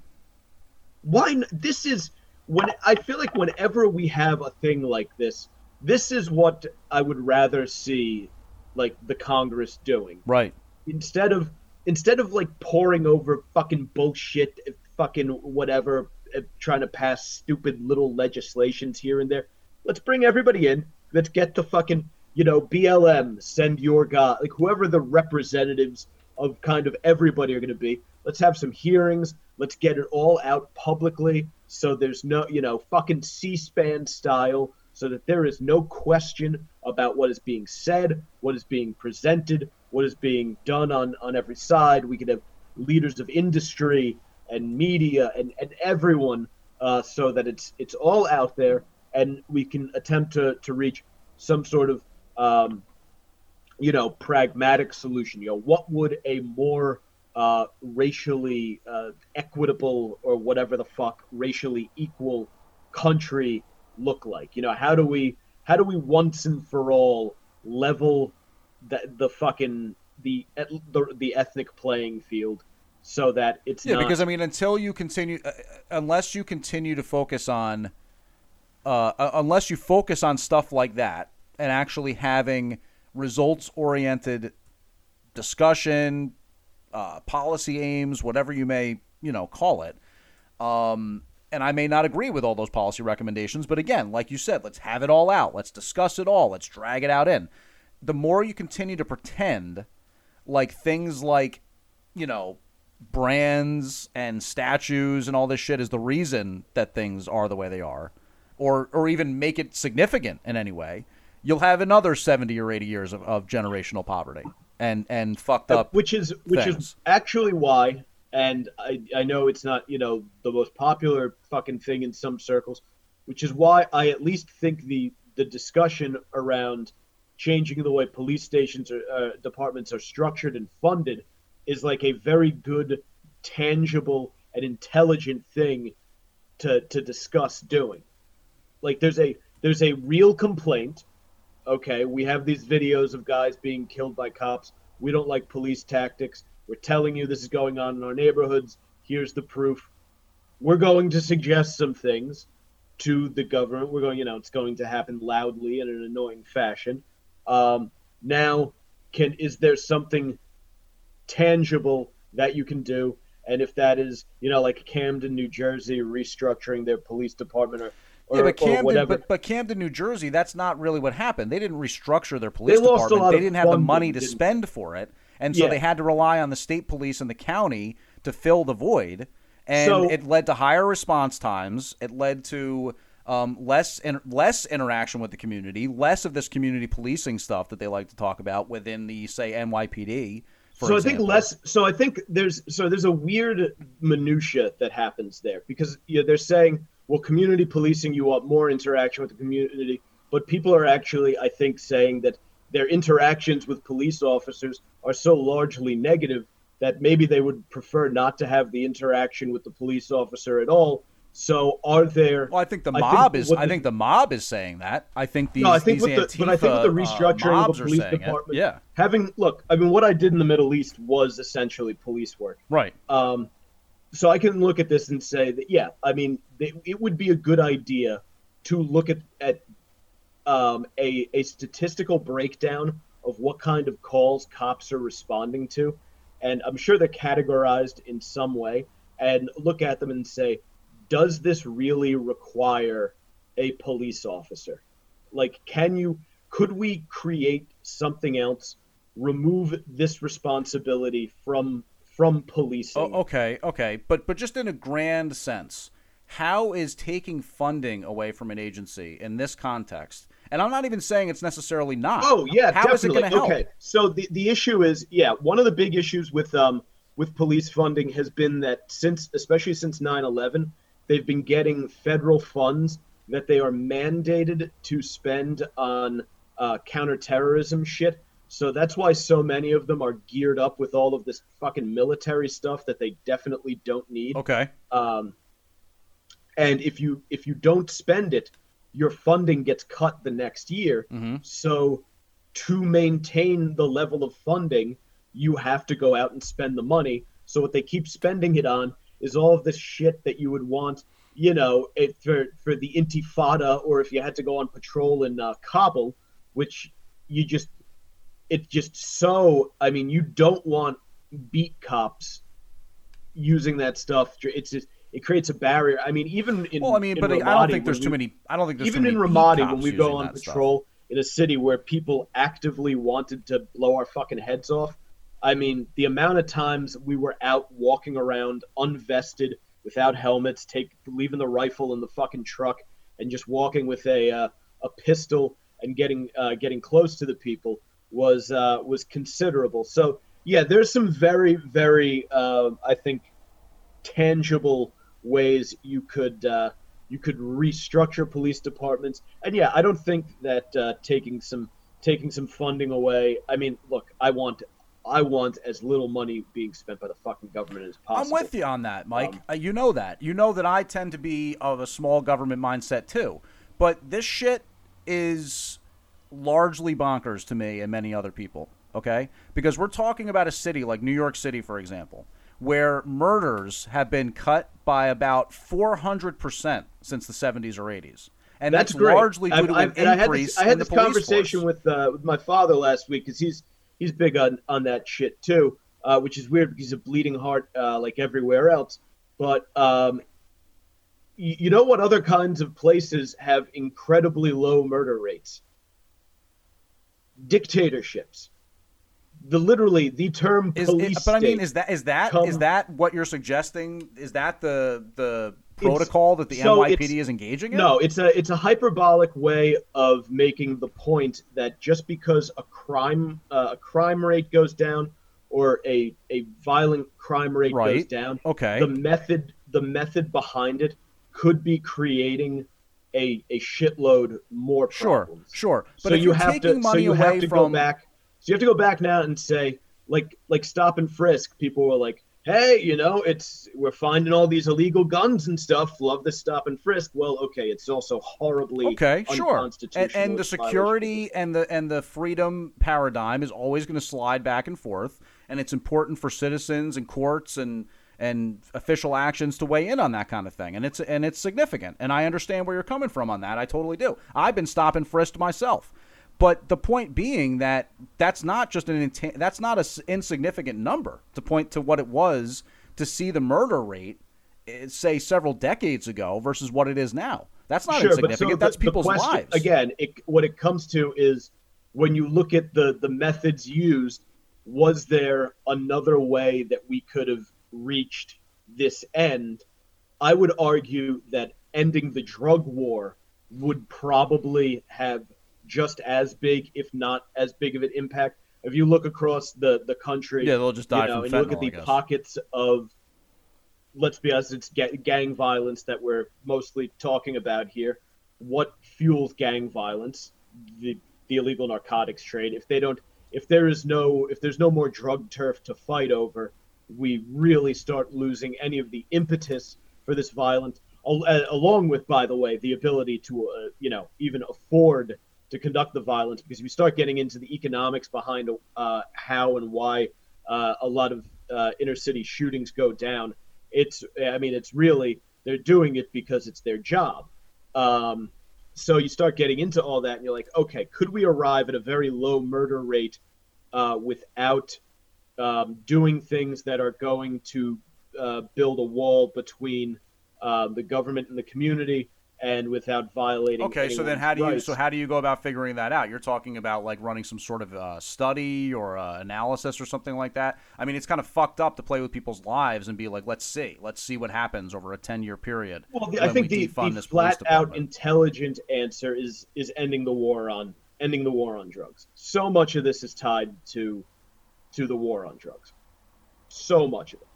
Why? This is when I feel like whenever we have a thing like this, this is what I would rather see, like the Congress doing right instead of instead of like poring over fucking bullshit, fucking whatever, uh, trying to pass stupid little legislations here and there. Let's bring everybody in. Let's get the fucking you know BLM. Send your guy, like whoever the representatives of kind of everybody are going to be. Let's have some hearings. Let's get it all out publicly, so there's no you know fucking C-SPAN style, so that there is no question about what is being said, what is being presented, what is being done on on every side. We could have leaders of industry and media and, and everyone uh, so that it's it's all out there and we can attempt to, to reach some sort of um, you know pragmatic solution. You know what would a more uh, racially uh, equitable or whatever the fuck racially equal country look like? You know how do we how do we once and for all level the, the fucking the, the the ethnic playing field so that it's Yeah, not because I mean, until you continue, uh, unless you continue to focus on, uh, unless you focus on stuff like that and actually having results-oriented discussion, uh, policy aims, whatever you may, you know, call it. Um, and I may not agree with all those policy recommendations, but again, like you said, let's have it all out. Let's discuss it all. Let's drag it out in. The more you continue to pretend like things like, you know, brands and statues and all this shit is the reason that things are the way they are, or or even make it significant in any way, you'll have another seventy or eighty years of, of generational poverty and and fucked up. which is which things. is actually why and I, I know it's not you know the most popular fucking thing in some circles which is why i at least think the the discussion around changing the way police stations or uh, departments are structured and funded is like a very good tangible and intelligent thing to to discuss doing like there's a there's a real complaint. Okay, we have these videos of guys being killed by cops. We don't like police tactics. We're telling you this is going on in our neighborhoods. Here's the proof. We're going to suggest some things to the government. We're going, you know, it's going to happen loudly in an annoying fashion. Um, now, can is there something tangible that you can do? And if that is, you know, like Camden, New Jersey, restructuring their police department or, or, yeah, but Camden, but, but Camden, New Jersey, that's not really what happened. They didn't restructure their police They department. They didn't have the money to didn't spend for it, and so Yeah. they had to rely on the state police and the county to fill the void. And So- it led to higher response times. It led to um, less in, less interaction with the community, less of this community policing stuff that they like to talk about within the say NYPD. For so I think less. So I think there's so there's a weird minutia that happens there because you know, they're saying, well, community policing, you want more interaction with the community, but people are actually, I think, saying that their interactions with police officers are so largely negative that maybe they would prefer not to have the interaction with the police officer at all. So are there? Well, I think the I think mob is. what I think the mob is saying that. I think these. no, I think these with the, but I think with the uh, restructuring of the police saying it. department, Yeah. having look, I mean, what I did in the Middle East was essentially police work. Right. Um, so I can look at this and say that, yeah, I mean, it, it would be a good idea to look at at um, a a statistical breakdown of what kind of calls cops are responding to, and I'm sure they're categorized in some way, and look at them and say, does this really require a police officer? Like, can you? Could we create something else? Remove this responsibility from from policing. Oh, okay, okay, but but just in a grand sense, how is taking funding away from an agency in this context? And I'm not even saying it's necessarily not. Oh yeah, How is definitely. it going to help? Okay, so the the issue is yeah, one of the big issues with um with police funding has been that since especially since 9/11, they've been getting federal funds that they are mandated to spend on uh, counterterrorism shit. So that's why so many of them are geared up with all of this fucking military stuff that they definitely don't need. Okay. Um, and if you if you don't spend it, your funding gets cut the next year. Mm-hmm. So to maintain the level of funding, you have to go out and spend the money. So what they keep spending it on is all of this shit that you would want, you know, it, for for the Intifada or if you had to go on patrol in uh, Kabul, which you just it's just so. I mean, you don't want beat cops using that stuff. It's just it creates a barrier. I mean, even in Well, I mean, but I don't think there's when too we- many. I don't think there's even too in Ramadi when we go on that stuff. patrol in a city where people actively wanted to blow our fucking heads off. I mean, the amount of times we were out walking around unvested, without helmets, take leaving the rifle in the fucking truck, and just walking with a uh, a pistol and getting uh, getting close to the people was uh, was considerable. So yeah, there's some very very uh, I think tangible ways you could uh, you could restructure police departments. And yeah, I don't think that uh, taking some taking some funding away. I mean, look, I want I want as little money being spent by the fucking government as possible. I'm with you on that, Mike. Um, Uh, you know that. You know that I tend to be of a small government mindset too. But this shit is largely bonkers to me and many other people. Okay, because we're talking about a city like New York City, for example, where murders have been cut by about 400 percent since the 70s or 80s, and that's, great. largely due I've- to I've- an and I had increase this, I had this conversation force. with uh, with my father last week because he's he's big on on that shit too, uh, which is weird because he's a bleeding heart uh, like everywhere else. But um, you, you know what other kinds of places have incredibly low murder rates? Dictatorships. The literally the term Is, police. is- but I mean, is that is that come- is that what you're suggesting? Is that the the protocol that the so NYPD is engaging in? No, it's a it's a hyperbolic way of making the point that just because a crime uh, a crime rate goes down or a a violent crime rate goes down, Okay. the method the method behind it could be creating a a shitload more Sure, problems. sure. sure. But so if you have to so you have to from go back. So you have to go back now and say like like stop and frisk. People were like, hey, you know, it's we're finding all these illegal guns and stuff. Love the stop and frisk. Well, okay, it's also horribly Okay, sure. unconstitutional. And, and the It's violation of security and the and the freedom paradigm is always going to slide back and forth, and it's important for citizens and courts and and official actions to weigh in on that kind of thing, and it's and it's significant. And I understand where you're coming from on that. I totally do. I've been stop and frisked myself. But the point being that that's not just an that's not a s- insignificant number to point to what it was to see the murder rate eh, say several decades ago versus what it is now. That's not Sure, insignificant. so that's the people's question- lives. Again, it, what it comes to is when you look at the the methods used, was there another way that we could have reached this end? I would argue that ending the drug war would probably have just as big, if not as big of an impact. If you look across the the country, Yeah, they'll just die you know, from and you look at the pockets of let's be honest, it's ga- gang violence that we're mostly talking about here. What fuels gang violence? The the illegal narcotics trade. If they don't, if there is no, if there's no more drug turf to fight over, we really start losing any of the impetus for this violence. uh, Along with, by the way, the ability to, uh, you know, even afford to conduct the violence, because we start getting into the economics behind uh, how and why uh, a lot of uh, inner city shootings go down it's i mean it's really they're doing it because it's their job um, so you start getting into all that and you're like okay could we arrive at a very low murder rate uh, without um, doing things that are going to uh, build a wall between uh, the government and the community and without violating Okay, so then how do you rights? so how do you go about figuring that out? You're talking about like running some sort of uh, study or uh, analysis or something like that. I mean, it's kind of fucked up to play with people's lives and be like, let's see, let's see what happens over a ten year period. Well, the, I think we the, the flat out intelligent answer is is ending the war on ending the war on drugs. So much of this is tied to to the war on drugs. So much of it.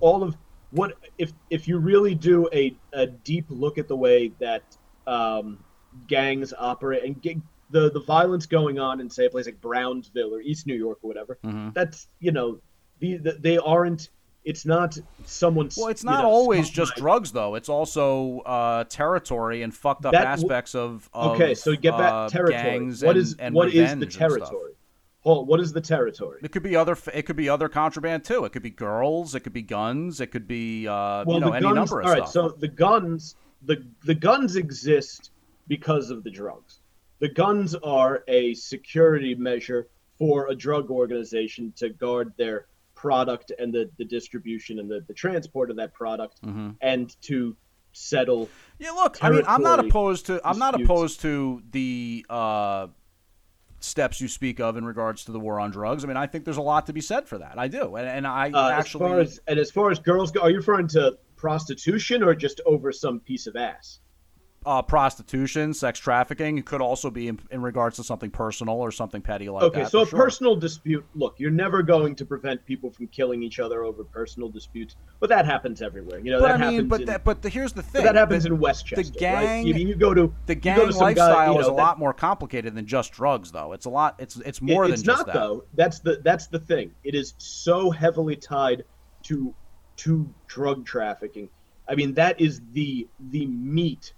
All of what if if you really do a, a deep look at the way that um, gangs operate and the the violence going on in say a place like Brownsville or East New York or whatever, Mm-hmm. that's you know the, the they aren't. It's not someone's. Well, it's you not know, always just drugs, though. It's also uh, territory and fucked up That aspects of, of Okay, so get back uh, territory. gangs What and, is and what is the territory? Hold, what is the territory? It could be other. It could be other contraband too. It could be girls. It could be guns. It could be uh, Well, you know the any number of all right, stuff. so the guns, the the guns exist because of the drugs. The guns are a security measure for a drug organization to guard their product and the, the distribution and the, the transport of that product Mm-hmm. and to settle Yeah, look, I mean, I'm not opposed to I'm not opposed to the uh, steps you speak of in regards to the war on drugs. I mean, I think there's a lot to be said for that. I do, and, and I uh, actually as far as and as far as girls go, are you referring to prostitution or just over some piece of ass? Uh, prostitution, sex trafficking. It could also be in, in regards to something personal or something petty like okay, that. Okay, so a sure. personal dispute. Look, you're never going to prevent people from killing each other over personal disputes, but that happens everywhere. You know But that I mean, happens. but in, that, but the, here's the thing. that happens the, in Westchester. the right? gang- You, you go to The gang lifestyle guy, you know, is a that- lot more complicated than just drugs, though. It's a lot. It's it's more It- than it's just not that. though. That's the that's the thing. It is so heavily tied to to drug trafficking. I mean, that is the the meat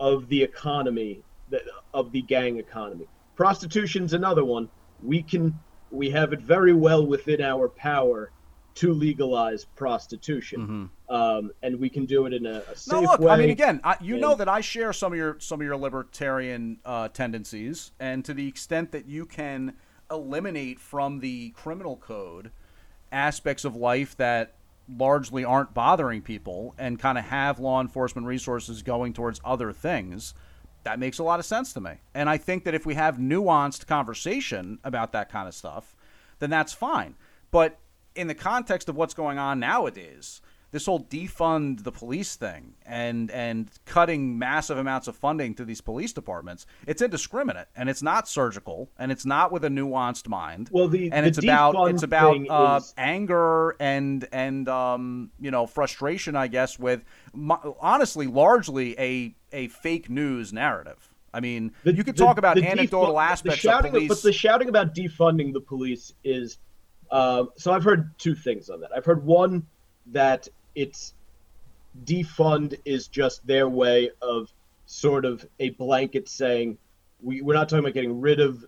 of the economy that, of the gang economy. Prostitution's another one. We can we have it very well within our power to legalize prostitution, um, and we can do it in a, a safe Mm-hmm. No, look. way. I mean, again, I, you know that I share some of your some of your libertarian uh, tendencies, and to the extent that you can eliminate from the criminal code aspects of life that largely aren't bothering people, and kind of have law enforcement resources going towards other things. That makes a lot of sense to me. And I think that if we have nuanced conversation about that kind of stuff, then that's fine. But in the context of what's going on nowadays, this whole defund the police thing and and cutting massive amounts of funding to these police departments, it's indiscriminate and it's not surgical and it's not with a nuanced mind. Well, the- and the it's about it's about thing uh, is- anger and and um, you know frustration, I guess, with honestly largely a a fake news narrative. I mean, you could the- talk about the anecdotal defu- aspects the shouting, of police. but the shouting about defunding the police is Um, so I've heard two things on that. I've heard one that it's defund is just their way of sort of a blanket saying we, we're not talking about getting rid of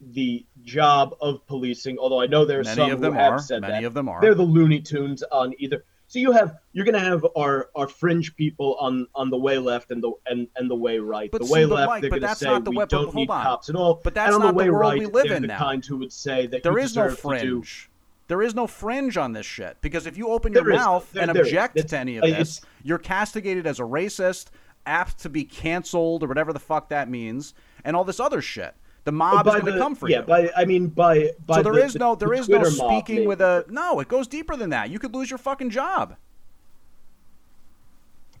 the job of policing. Although I know there are Many some of them who have are. said Many that of them are. they're the Looney Tunes on either. So you have you're going to have our our fringe people on on the way left and the and, and the way right. But the way left Mike, they're going to that's say not the we way- don't need on. cops at all. But that's and on not the the world right, we live in the now. kind who would say that There is no deserve to do fringe. There is no fringe on this shit because if you open your is. mouth There- and there is. object to any of uh, this, you're castigated as a racist, apt to be canceled or whatever the fuck that means, and all this other shit. The mob is by going to come for yeah, you. by I mean by by so there the- is no there the is no mob, speaking with a no. It goes deeper than that. You could lose your fucking job.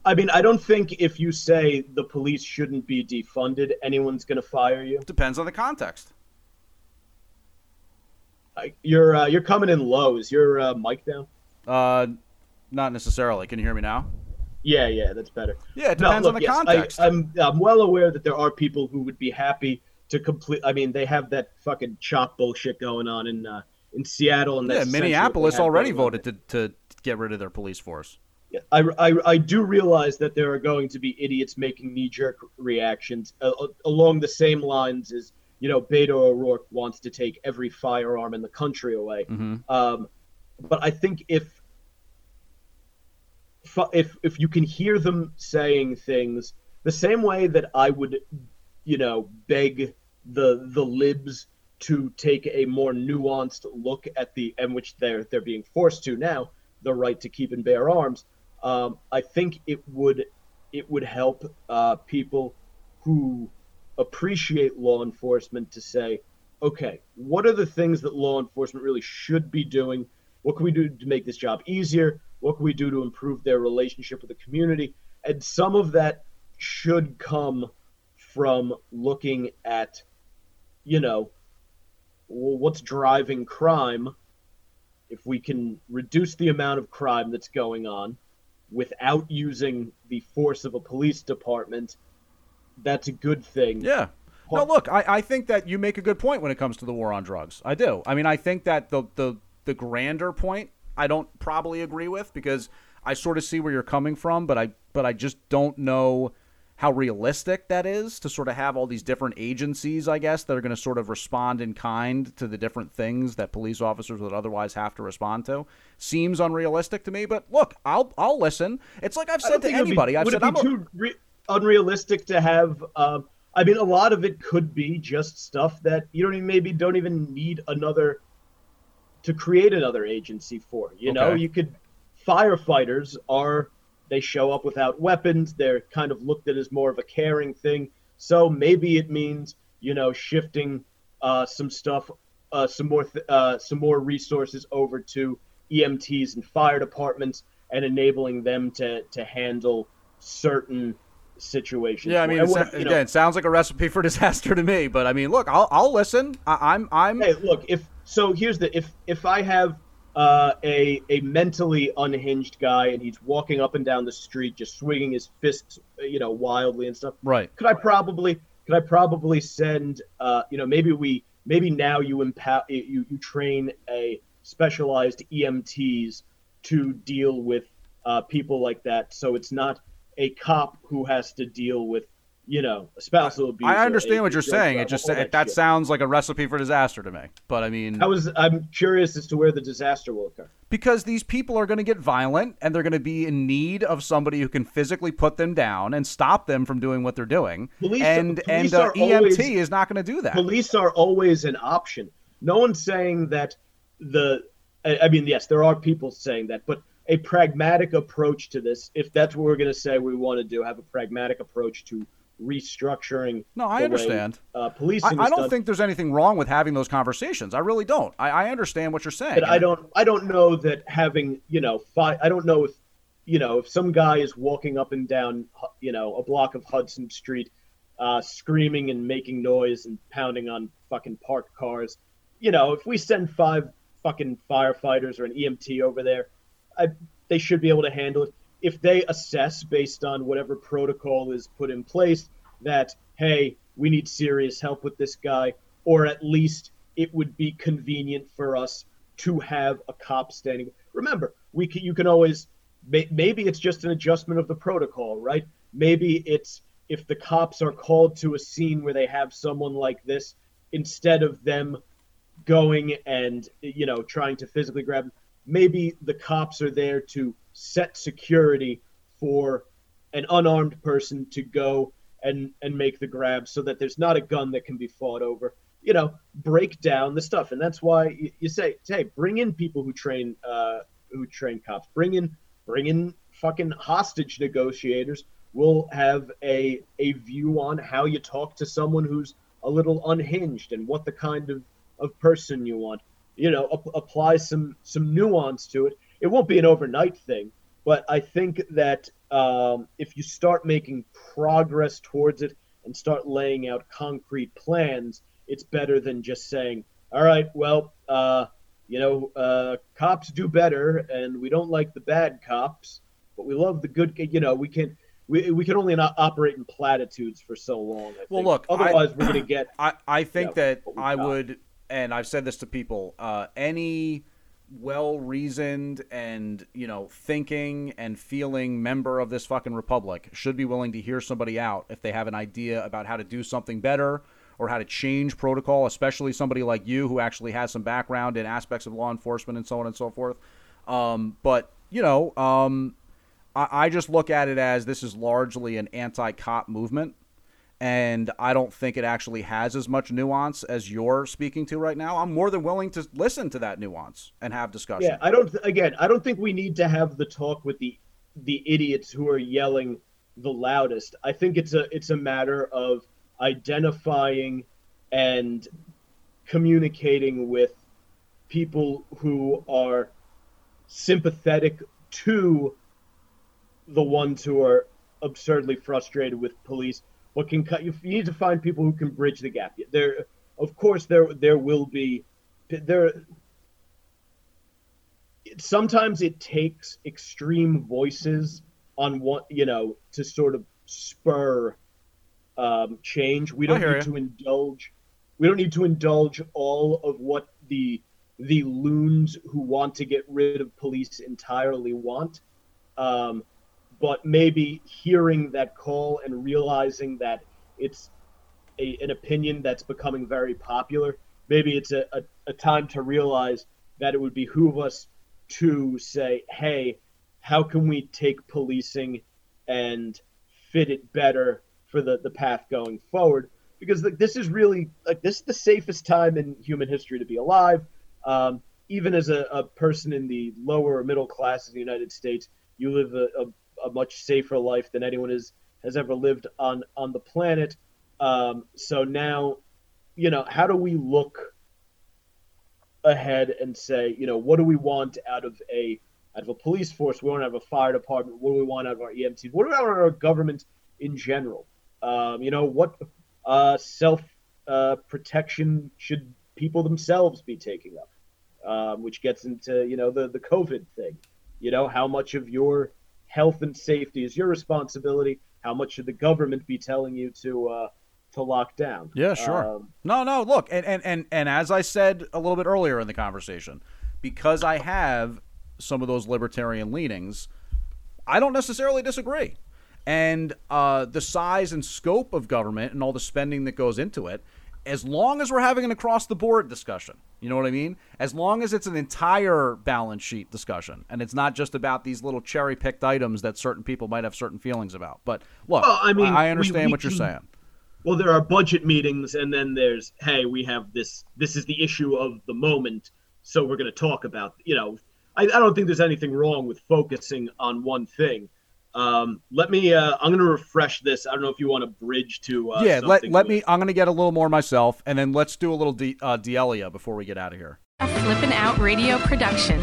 I mean, I don't think if you say the police shouldn't be defunded, anyone's going to fire you. Depends on the context. I, you're uh, you're coming in low. Is your uh, mic down? Uh, not necessarily. Can you hear me now? Yeah, yeah, that's better. Yeah, it No, depends look, on the yes, context. I'm I'm well aware that there are people who would be happy to complete. I mean, they have that fucking CHOP bullshit going on in uh, in Seattle, and yeah, Minneapolis what they have already voted to, to get rid of their police force. Yeah, I, I, I do realize that there are going to be idiots making knee jerk reactions uh, along the same lines as you know Beto O'Rourke wants to take every firearm in the country away. Um, but I think if if if you can hear them saying things the same way that I would, you know, beg the the libs to take a more nuanced look at the and which they're they're being forced to now the right to keep and bear arms. Um, I think it would it would help uh, people who appreciate law enforcement to say, okay, what are the things that law enforcement really should be doing? What can we do to make this job easier? What can we do to improve their relationship with the community? And some of that should come from looking at, you know, what's driving crime. If we can reduce the amount of crime that's going on without using the force of a police department, that's a good thing. Yeah. No, look, I, I think that you make a good point when it comes to the war on drugs. I do. I mean, I think that the the the grander point I don't probably agree with because I sort of see where you're coming from, but I but I just don't know how realistic that is to sort of have all these different agencies, I guess, that are going to sort of respond in kind to the different things that police officers would otherwise have to respond to. Seems unrealistic to me, but look, I'll I'll listen. It's like I've said to would be- anybody. I've said I'm be a- too re- unrealistic to have? Um, I mean, a lot of it could be just stuff that you don't even maybe don't even need another to create another agency for. You know, you could firefighters are they show up without weapons. They're kind of looked at as more of a caring thing. So maybe it means you know shifting uh, some stuff, uh, some more th- uh, some more resources over to EMTs and fire departments and enabling them to to handle certain situations. Yeah, I mean, And it sa- you know, again, it sounds like a recipe for disaster to me. But I mean, look, I'll I'll listen. I, I'm I'm hey, look, if so, here's the if if I have uh, a a mentally unhinged guy and he's walking up and down the street just swinging his fists, you know, wildly and stuff. right. Could I probably could I probably send uh, you know maybe we maybe now you empower you you train a specialized EMTs to deal with uh, people like that so it's not a cop who has to deal with you know spousal abuse. I understand a- what you're saying. It just that, that sounds like a recipe for disaster to me. But I mean, I was I'm curious as to where the disaster will occur. because these people are going to get violent and they're going to be in need of somebody who can physically put them down and stop them from doing what they're doing. Police- and police and uh, EMT always- is not going to do that. Police are always an option. No one's saying that the. I mean, yes, there are people saying that, but a pragmatic approach to this, if that's what we're going to say we want to do, have a pragmatic approach to restructuring. No, I the way, understand. uh, policing. I, I don't done. think there's anything wrong with having those conversations. I really don't. I, I understand what you're saying. But I don't. I don't know that having you know. Fi- I don't know if you know if some guy is walking up and down you know a block of Hudson Street, uh, screaming and making noise and pounding on fucking parked cars. You know, if we send five fucking firefighters or an EMT over there, I, they should be able to handle it. If they assess based on whatever protocol is put in place that hey, we need serious help with this guy, or at least it would be convenient for us to have a cop standing. Remember, we can, you can always maybe it's just an adjustment of the protocol, right? Maybe it's if the cops are called to a scene where they have someone like this instead of them going and you know trying to physically grab them, maybe the cops are there to set security for an unarmed person to go and and make the grab so that there's not a gun that can be fought over. You know break down the stuff. And that's why you, you say hey bring in people who train uh who train cops. Bring in bring in fucking hostage negotiators. We'll have a a view on how you talk to someone who's a little unhinged and what the kind of of person you want you know ap- apply some some nuance to it it won't be an overnight thing but i think that um, if you start making progress towards it and start laying out concrete plans it's better than just saying all right well uh, you know uh, cops do better and we don't like the bad cops but we love the good you know we can we, we can only not operate in platitudes for so long I Well, think. look, I- otherwise we're going to get I, I think Yeah, that I got. would, and I've said this to people, uh, any well reasoned and, you know, thinking and feeling member of this fucking republic should be willing to hear somebody out if they have an idea about how to do something better or how to change protocol, especially somebody like you who actually has some background in aspects of law enforcement and so on and so forth. Um, but, you know, um, I, I just look at it as this is largely an anti cop movement and I don't think it actually has as much nuance as you're speaking to right now. I'm more than willing to listen to that nuance and have discussion. Yeah, I don't. Again, I don't think we need to have the talk with the the idiots who are yelling the loudest. I think it's a it's a matter of identifying and communicating with people who are sympathetic to the ones who are absurdly frustrated with police. What can cut you? You need to find people who can bridge the gap. There, of course, there there will be there sometimes it takes extreme voices on what you know to sort of spur um, change. We don't need ya. to indulge. We don't need to indulge all of what the the loons who want to get rid of police entirely want. Um, but maybe hearing that call and realizing that it's a, an opinion that's becoming very popular, maybe it's a, a, a time to realize that it would behoove us to say, hey, how can we take policing and fit it better for the, the path going forward? Because like, this is really like this is the safest time in human history to be alive. Um, even as a, a person in the lower or middle class in the United States, you live a, a, a much safer life than anyone has, has ever lived on, on the planet. Um, so now, you know, how do we look ahead and say, you know, what do we want out of a out of a police force? We want to have a fire department. What do we want out of our EMTs? What of our government in general? Um, you know, what uh, self uh, protection should people themselves be taking up? Um, which gets into you know the the COVID thing. You know, how much of your health and safety is your responsibility? How much should the government be telling you to uh, to lock down? Yeah, sure. Um, no, no. Look, and, and and and as I said a little bit earlier in the conversation, because I have some of those libertarian leanings, I don't necessarily disagree. And uh, the size and scope of government and all the spending that goes into it, as long as we're having an across the board discussion, you know what I mean? As long as it's an entire balance sheet discussion and it's not just about these little cherry picked items that certain people might have certain feelings about. But look, Well, I mean, I we- understand we what you're can- saying. well there are budget meetings and then there's hey we have this this is the issue of the moment so we're going to talk about you know I, I don't think there's anything wrong with focusing on one thing um, let me uh, i'm going to refresh this i don't know if you want to bridge to uh, yeah, let, let with- me. I'm going to get a little more myself, and then let's do a little D, uh, D'Elia before we get out of here. A Flippin' Out Radio production.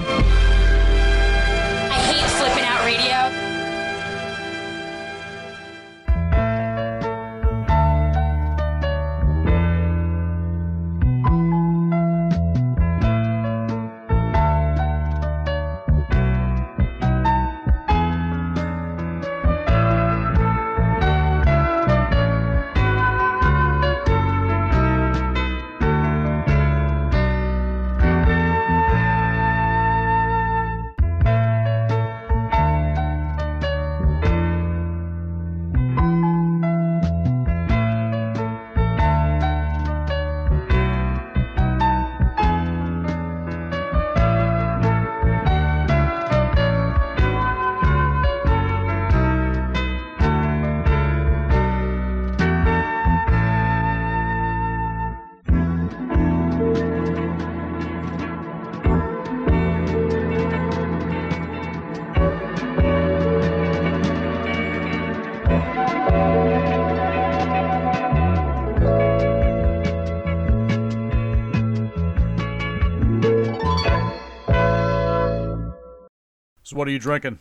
What are you drinking?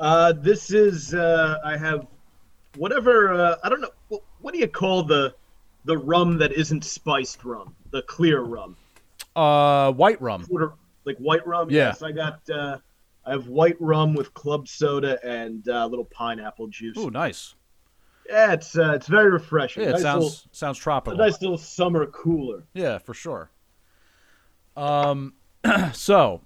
Uh, this is uh, I have whatever uh, I don't know what, do you call the the rum that isn't spiced rum, the clear rum, Uh, white rum. Quarter, like white rum. Yeah. Yes, I got. Uh, I have white rum with club soda and uh, a little pineapple juice. Oh, nice. Yeah, it's uh, it's very refreshing. Yeah, it nice sounds little, sounds a tropical. nice little summer cooler. Yeah, for sure. Um, so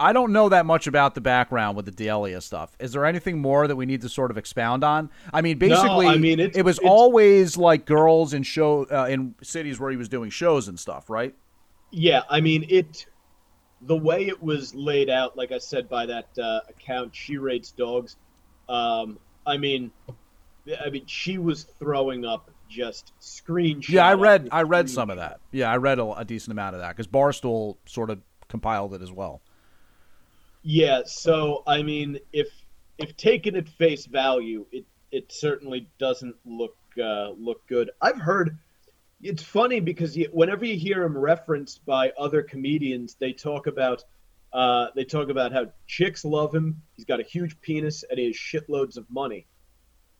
I don't know that much about the background with the D'Elia stuff. Is there anything more that we need to sort of expound on? I mean, basically, I mean, it was always like girls in show uh, in cities where he was doing shows and stuff, right? Yeah, I mean it. The way it was laid out, like I said, by that uh, account, she rates dogs. Um, I mean, I mean, she was throwing up just screenshots. Yeah, I read I read some of that. Yeah, I read a, a decent amount of that because Barstool sort of compiled it as well. Yeah, so I mean, if if taken at face value, it it certainly doesn't look uh, look good. I've heard it's funny because you, whenever you hear him referenced by other comedians, they talk about uh, they talk about how chicks love him. He's got a huge penis and he has shitloads of money,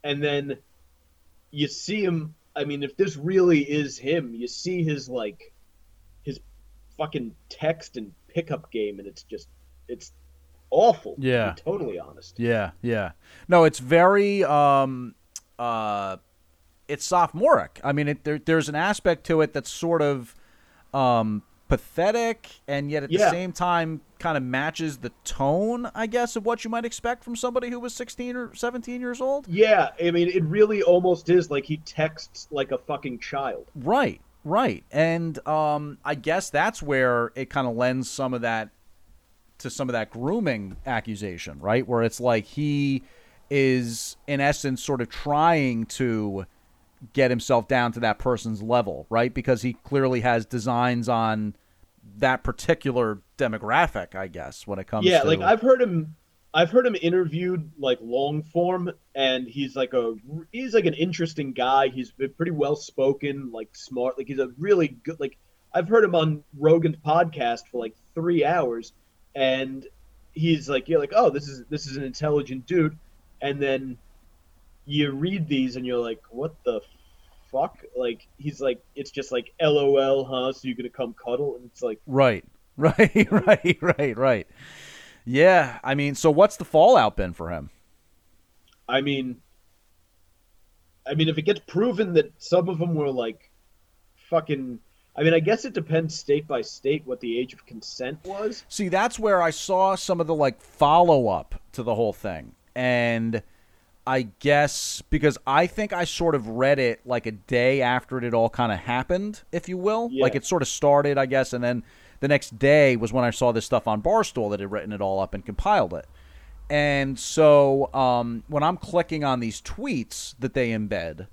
and then you see him. I mean, if this really is him, you see his like his fucking text and pickup game, and it's just it's awful. to Yeah. totally honest. Yeah, yeah. No, it's very um uh it's sophomoric. I mean, it, there, there's an aspect to it that's sort of um pathetic and yet at the same time kind of matches the tone, I guess, of what you might expect from somebody who was 16 or 17 years old. Yeah, I mean, it really almost is like he texts like a fucking child. Right, right. And um, I guess that's where it kind of lends some of that to some of that grooming accusation, right? Where it's like he is, in essence, sort of trying to get himself down to that person's level, right? Because he clearly has designs on that particular demographic, I guess, when it comes to yeah, to like I've heard him, I've heard him interviewed like long form, and he's like a he's like an interesting guy. He's pretty well spoken, like smart. Like he's a really good. Like I've heard him on Rogan's podcast for like three hours, and he's like you're like oh this is this is an intelligent dude, and then you read these and you're like what the fuck? Like he's like it's just like lol huh? So you're gonna come cuddle? And it's like Right, right, right, right, right. Yeah, I mean, so what's the fallout been for him? I mean, I mean, if it gets proven that some of them were like fucking, I mean, I guess it depends state by state what the age of consent was. See, that's where I saw some of the like follow up to the whole thing. And I guess because I think I sort of read it like a day after it had all kind of happened, if you will. Yeah. Like it sort of started, I guess, and then the next day was when I saw this stuff on Barstool that had written it all up and compiled it. And so um, when I'm clicking on these tweets that they embed,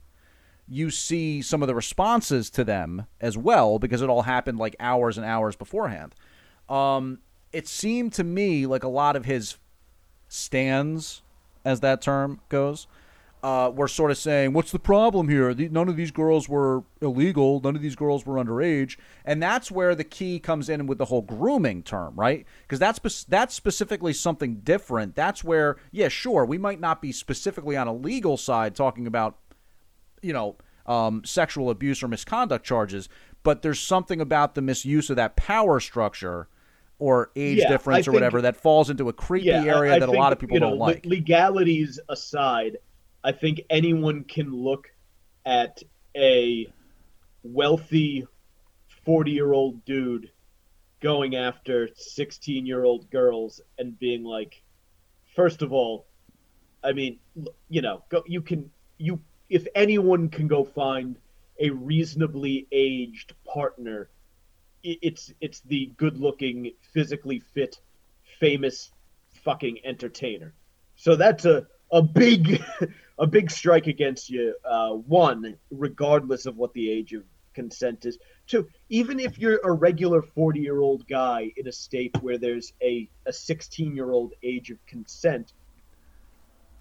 you see some of the responses to them as well because it all happened like hours and hours beforehand. Um, it seemed to me like a lot of his stans, as that term goes, uh, were sort of saying, "What's the problem here? None of these girls were illegal. None of these girls were underage." And that's where the key comes in with the whole grooming term, right? Because that's that's specifically something different. That's where, yeah, sure, we might not be specifically on a legal side talking about you know, um, sexual abuse or misconduct charges, but there's something about the misuse of that power structure or age Yeah, difference I or whatever think- that falls into a creepy Yeah, area I that a think, lot of people you know, don't like. legalities aside, I think anyone can look at a wealthy forty-year-old dude going after sixteen-year-old girls and being like, first of all, I mean, you know, go, you can you if anyone can go find a reasonably aged partner, it's it's the good-looking, physically fit, famous fucking entertainer. So that's a a big a big strike against you. Uh, one, regardless of what the age of consent is. Two, even if you're a regular forty year old guy in a state where there's a a sixteen year old age of consent,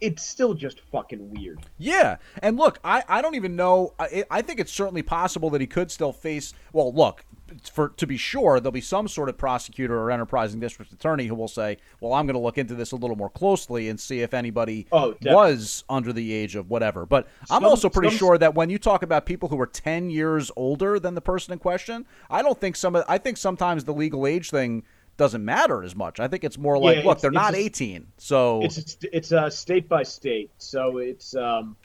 it's still just fucking weird. Yeah, and look, I, I don't even know. I, I think it's certainly possible that he could still face. Well, look, for to be sure, there'll be some sort of prosecutor or enterprising district attorney who will say, "Well, I'm going to look into this a little more closely and see if anybody Oh, was under the age of whatever." But I'm also pretty some- sure that when you talk about people who are 10 years older than the person in question, I don't think some. of I think sometimes the legal age thing doesn't matter as much. I think it's more like, Yeah, look, they're not a- 18, so It's it's, it's uh, state by state. So it's um,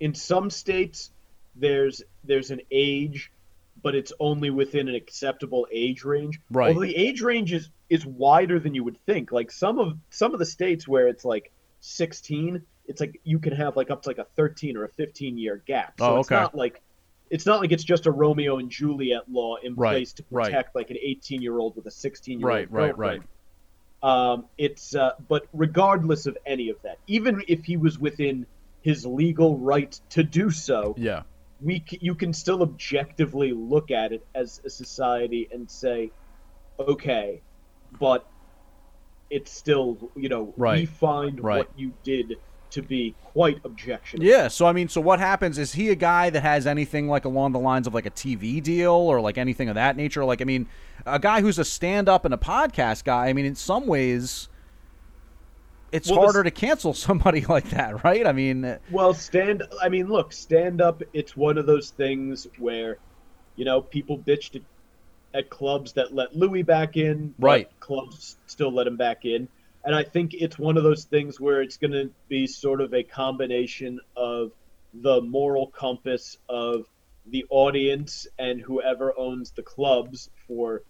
in some states there's there's an age, but it's only within an acceptable age range. Right. Although the age range is is wider than you would think. Like some of some of the states where it's like 16, it's like you can have like up to like a 13 or a 15 year gap. So Oh, it's okay. not like it's not like it's just a Romeo and Juliet law in Right, place to right. protect like an 18 year old with a 16 year old Right, right, right. um, it's uh, but regardless of any of that, even if he was within his legal right to do so, yeah. we c- you can still objectively look at it as a society and say, okay, but it's still you know we find right. what you did to be quite objectionable. Yeah, so I mean, so what happens? Is he a guy that has anything like along the lines of like a TV deal or like anything of that nature? Like, I mean, a guy who's a stand-up and a podcast guy. I mean, in some ways, it's Well, harder this- to cancel somebody like that, right? I mean, uh, Well, stand. I mean, look, stand up. It's one of those things where, you know, people bitched at, at clubs that let Louis back in, Right. Clubs still let him back in, and I think it's one of those things where it's going to be sort of a combination of the moral compass of the audience and whoever owns the clubs for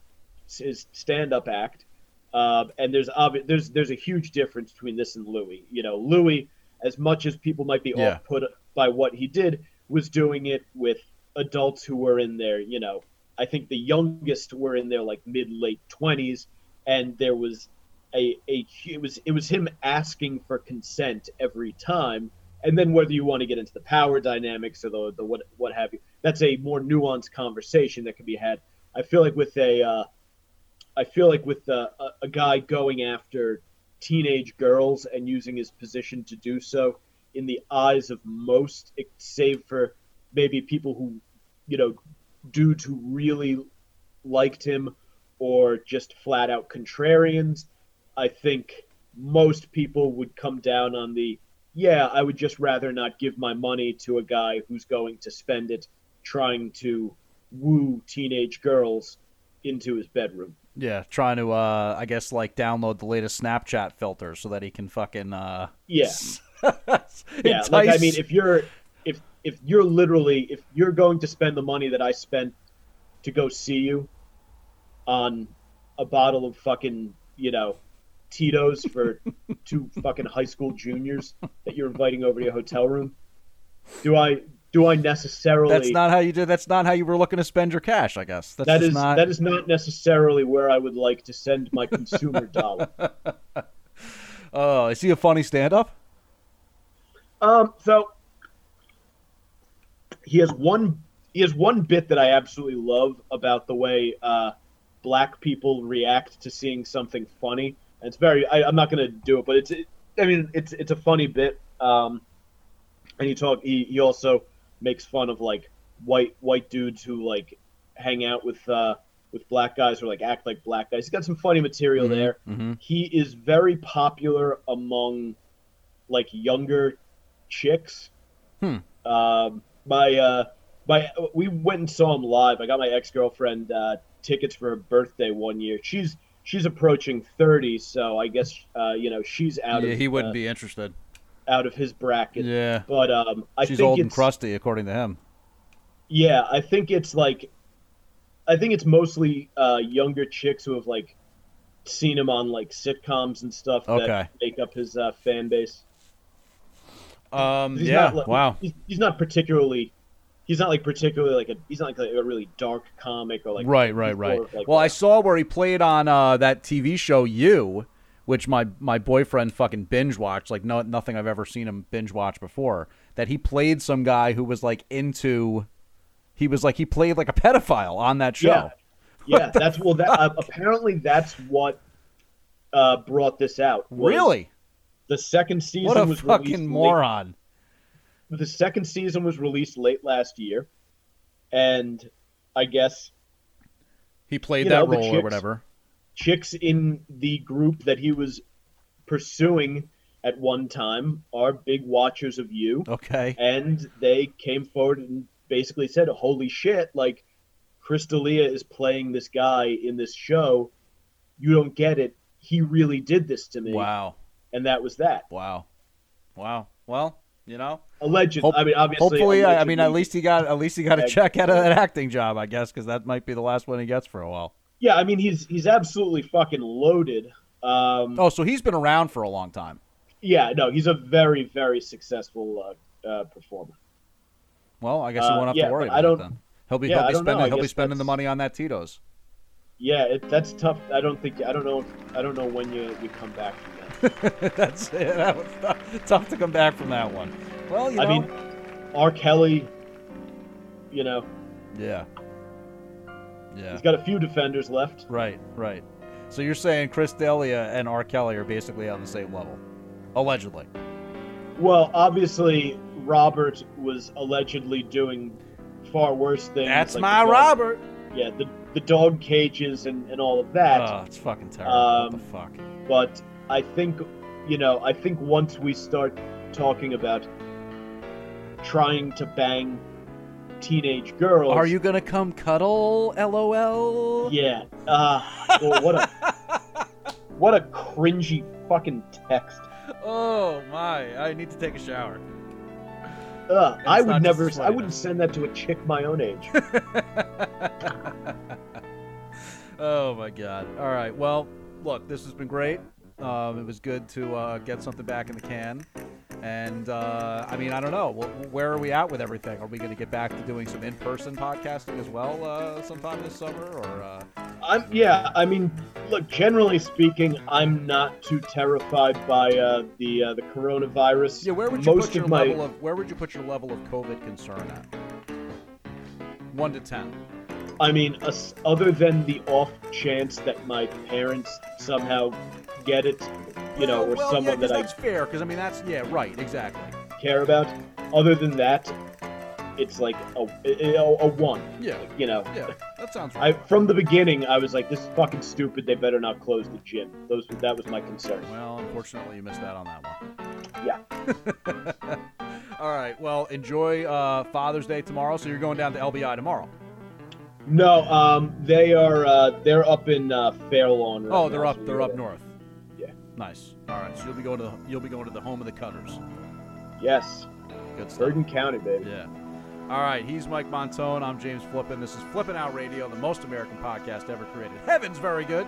his stand-up act. Um, and there's obvi- there's there's a huge difference between this and Louis. You know, Louis, as much as people might be Yeah. off put by what he did, was doing it with adults who were in their, you know, I think the youngest were in their like mid late twenties, and there was a a it was it was him asking for consent every time, and then whether you want to get into the power dynamics or the the what what have you, that's a more nuanced conversation that can be had. I feel like with a uh, I feel like with a, a, a guy going after teenage girls and using his position to do so, in the eyes of most, save for maybe people who, you know, dudes who really liked him or just flat out contrarians, I think most people would come down on the, yeah, I would just rather not give my money to a guy who's going to spend it trying to woo teenage girls into his bedroom. yeah, trying to, uh, I guess, like download the latest Snapchat filter so that he can fucking, uh, Yeah. yeah like i mean if you're if if you're literally if you're going to spend the money that i spent to go see you on a bottle of fucking you know tito's for two fucking high school juniors that you're inviting over to your hotel room do i do i necessarily that's not how you did. That's not how you were looking to spend your cash. I guess that's that is not. that is not necessarily where i would like to send my consumer dollar Oh, is he a funny stand-up? Um, so he has one he has one bit that I absolutely love about the way uh, black people react to seeing something funny. It's very I, I'm not gonna do it, but it's it, I mean it's it's a funny bit. Um, and he talk he, he also makes fun of like white white dudes who like hang out with uh, with black guys or like act like black guys. He's got some funny material there. Mm-hmm. He is very popular among like younger chicks. Hmm. Um, my uh, my we went and saw him live. I got my ex girlfriend uh, tickets for her birthday one year. She's she's approaching thirty, so I guess uh, you know she's out Yeah, of he wouldn't uh, be interested. out of his bracket. Yeah, But um, I she's think old and crusty, according to him. yeah, I think it's like, I think it's mostly uh, younger chicks who have like seen him on like sitcoms and stuff Okay. that make up his uh, fan base. Um, yeah, not, like- wow. He's, he's not particularly. He's not like particularly like a. He's not like a really dark comic or like. right, right, right. like, well, a- I saw where he played on uh, that TV show You, which my my boyfriend fucking binge watched. Like no nothing I've ever seen him binge watch before. That he played some guy who was like into. He was like he played like a pedophile on that show. Yeah, yeah. That's well. That uh, apparently that's what uh, brought this out. Really? The second season What a was fucking released late- moron. The second season was released late last year, and I guess He played that know, role or whatever. chicks in the group that he was pursuing at one time are big watchers of you, Okay. and they came forward and basically said, "Holy shit! Like, Chris D'Elia is playing this guy in this show. You don't get it. He really did this to me." Wow. And that was that. Wow. Wow. Well, you know. Alleged. Hope- I mean, obviously. hopefully, I, I mean, at least he got at least he got a check out of that acting job, I guess, because that might be the last one he gets for a while. Yeah, I mean, he's he's absolutely fucking loaded. Um, Oh, so he's been around for a long time. Yeah, no, he's a very very successful uh, uh, performer. Well, I guess Uh, won't have yeah, to worry but I about don't- it then. He'll be yeah, he'll be spending he'll be spending the money on that Tito's. Yeah, it, that's tough. I don't think I don't know. I don't know when you you come back from that. That's it. That was tough, tough to come back from that one. Well, you know. I mean, R. Kelly. You know, yeah. Yeah. he's got a few defenders left. Right, right. So you're saying Chris D'Elia and R. Kelly are basically on the same level, allegedly. Well, obviously, Robert was allegedly doing far worse things. That's like my dog- Robert. Yeah, the the dog cages and, and all of that. Oh, it's fucking terrible. Um, what the fuck? but I think, you know, I think once we start talking about trying to bang teenage girls, Are you gonna come cuddle? LOL. Yeah. Uh, well, what a what a cringy fucking text. Oh my! I need to take a shower. And I would never. I wouldn't send that to a chick my own age. oh my god! All right. Well, look, this has been great. Um, it was good to uh, get something back in the can. And uh, I mean, I don't know. Where are we at with everything? Are we going to get back to doing some in-person podcasting as well uh, sometime this summer? Or uh... I'm yeah. I mean, look. Generally speaking, I'm not too terrified by uh, the uh, the coronavirus. yeah, where would you Most put your of my level of where would you put your level of COVID concern at? One to ten. I mean, other than the off chance that my parents somehow get it, you know, or well, yeah, someone 'cause that I that's fair. Because I mean, that's yeah, right, exactly. care about. Other than that, it's like a, a, a one. Yeah. You know. Yeah, that sounds I from the beginning, I was like, "This is fucking stupid. They better not close the gym." Those that was my concern. Well, unfortunately, you missed out on that one. Yeah. All right. Well, enjoy uh, Father's Day tomorrow. So you're going down to LBI tomorrow. No, um, they are uh, they're up in uh, Fair Lawn. Right Oh, they're now, up. so They're up north. Yeah. Nice. All right. So you'll be going to the, you'll be going to the home of the Cutters. Yes, Good stuff. Bergen County, baby. Yeah. All right. He's Mike Montone. I'm James Flippin. This is Flippin' Out Radio, the most American podcast ever created. Heaven's very good.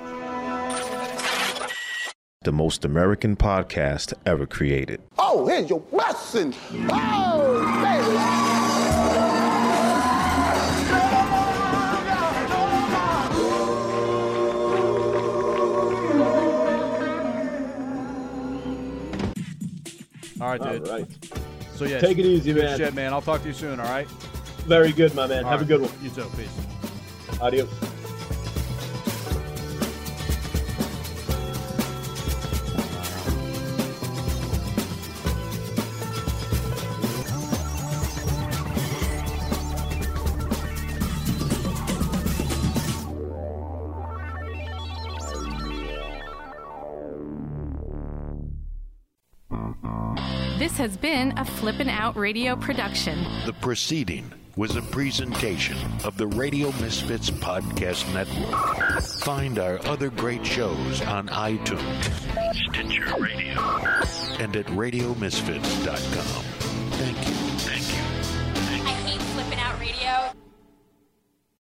The most American podcast ever created. Oh, here's your blessing. Oh, baby. All right, dude. right. So yeah, Take it easy, man. Shit, man. I'll talk to you soon. All right. Very good, my man. All Have a good one. You too. Peace. Adios. This has been a Flippin' Out Radio production. The proceeding was a presentation of the Radio Misfits Podcast Network. Find our other great shows on iTunes, Stitcher Radio, and at RadioMisfits.com. Thank you.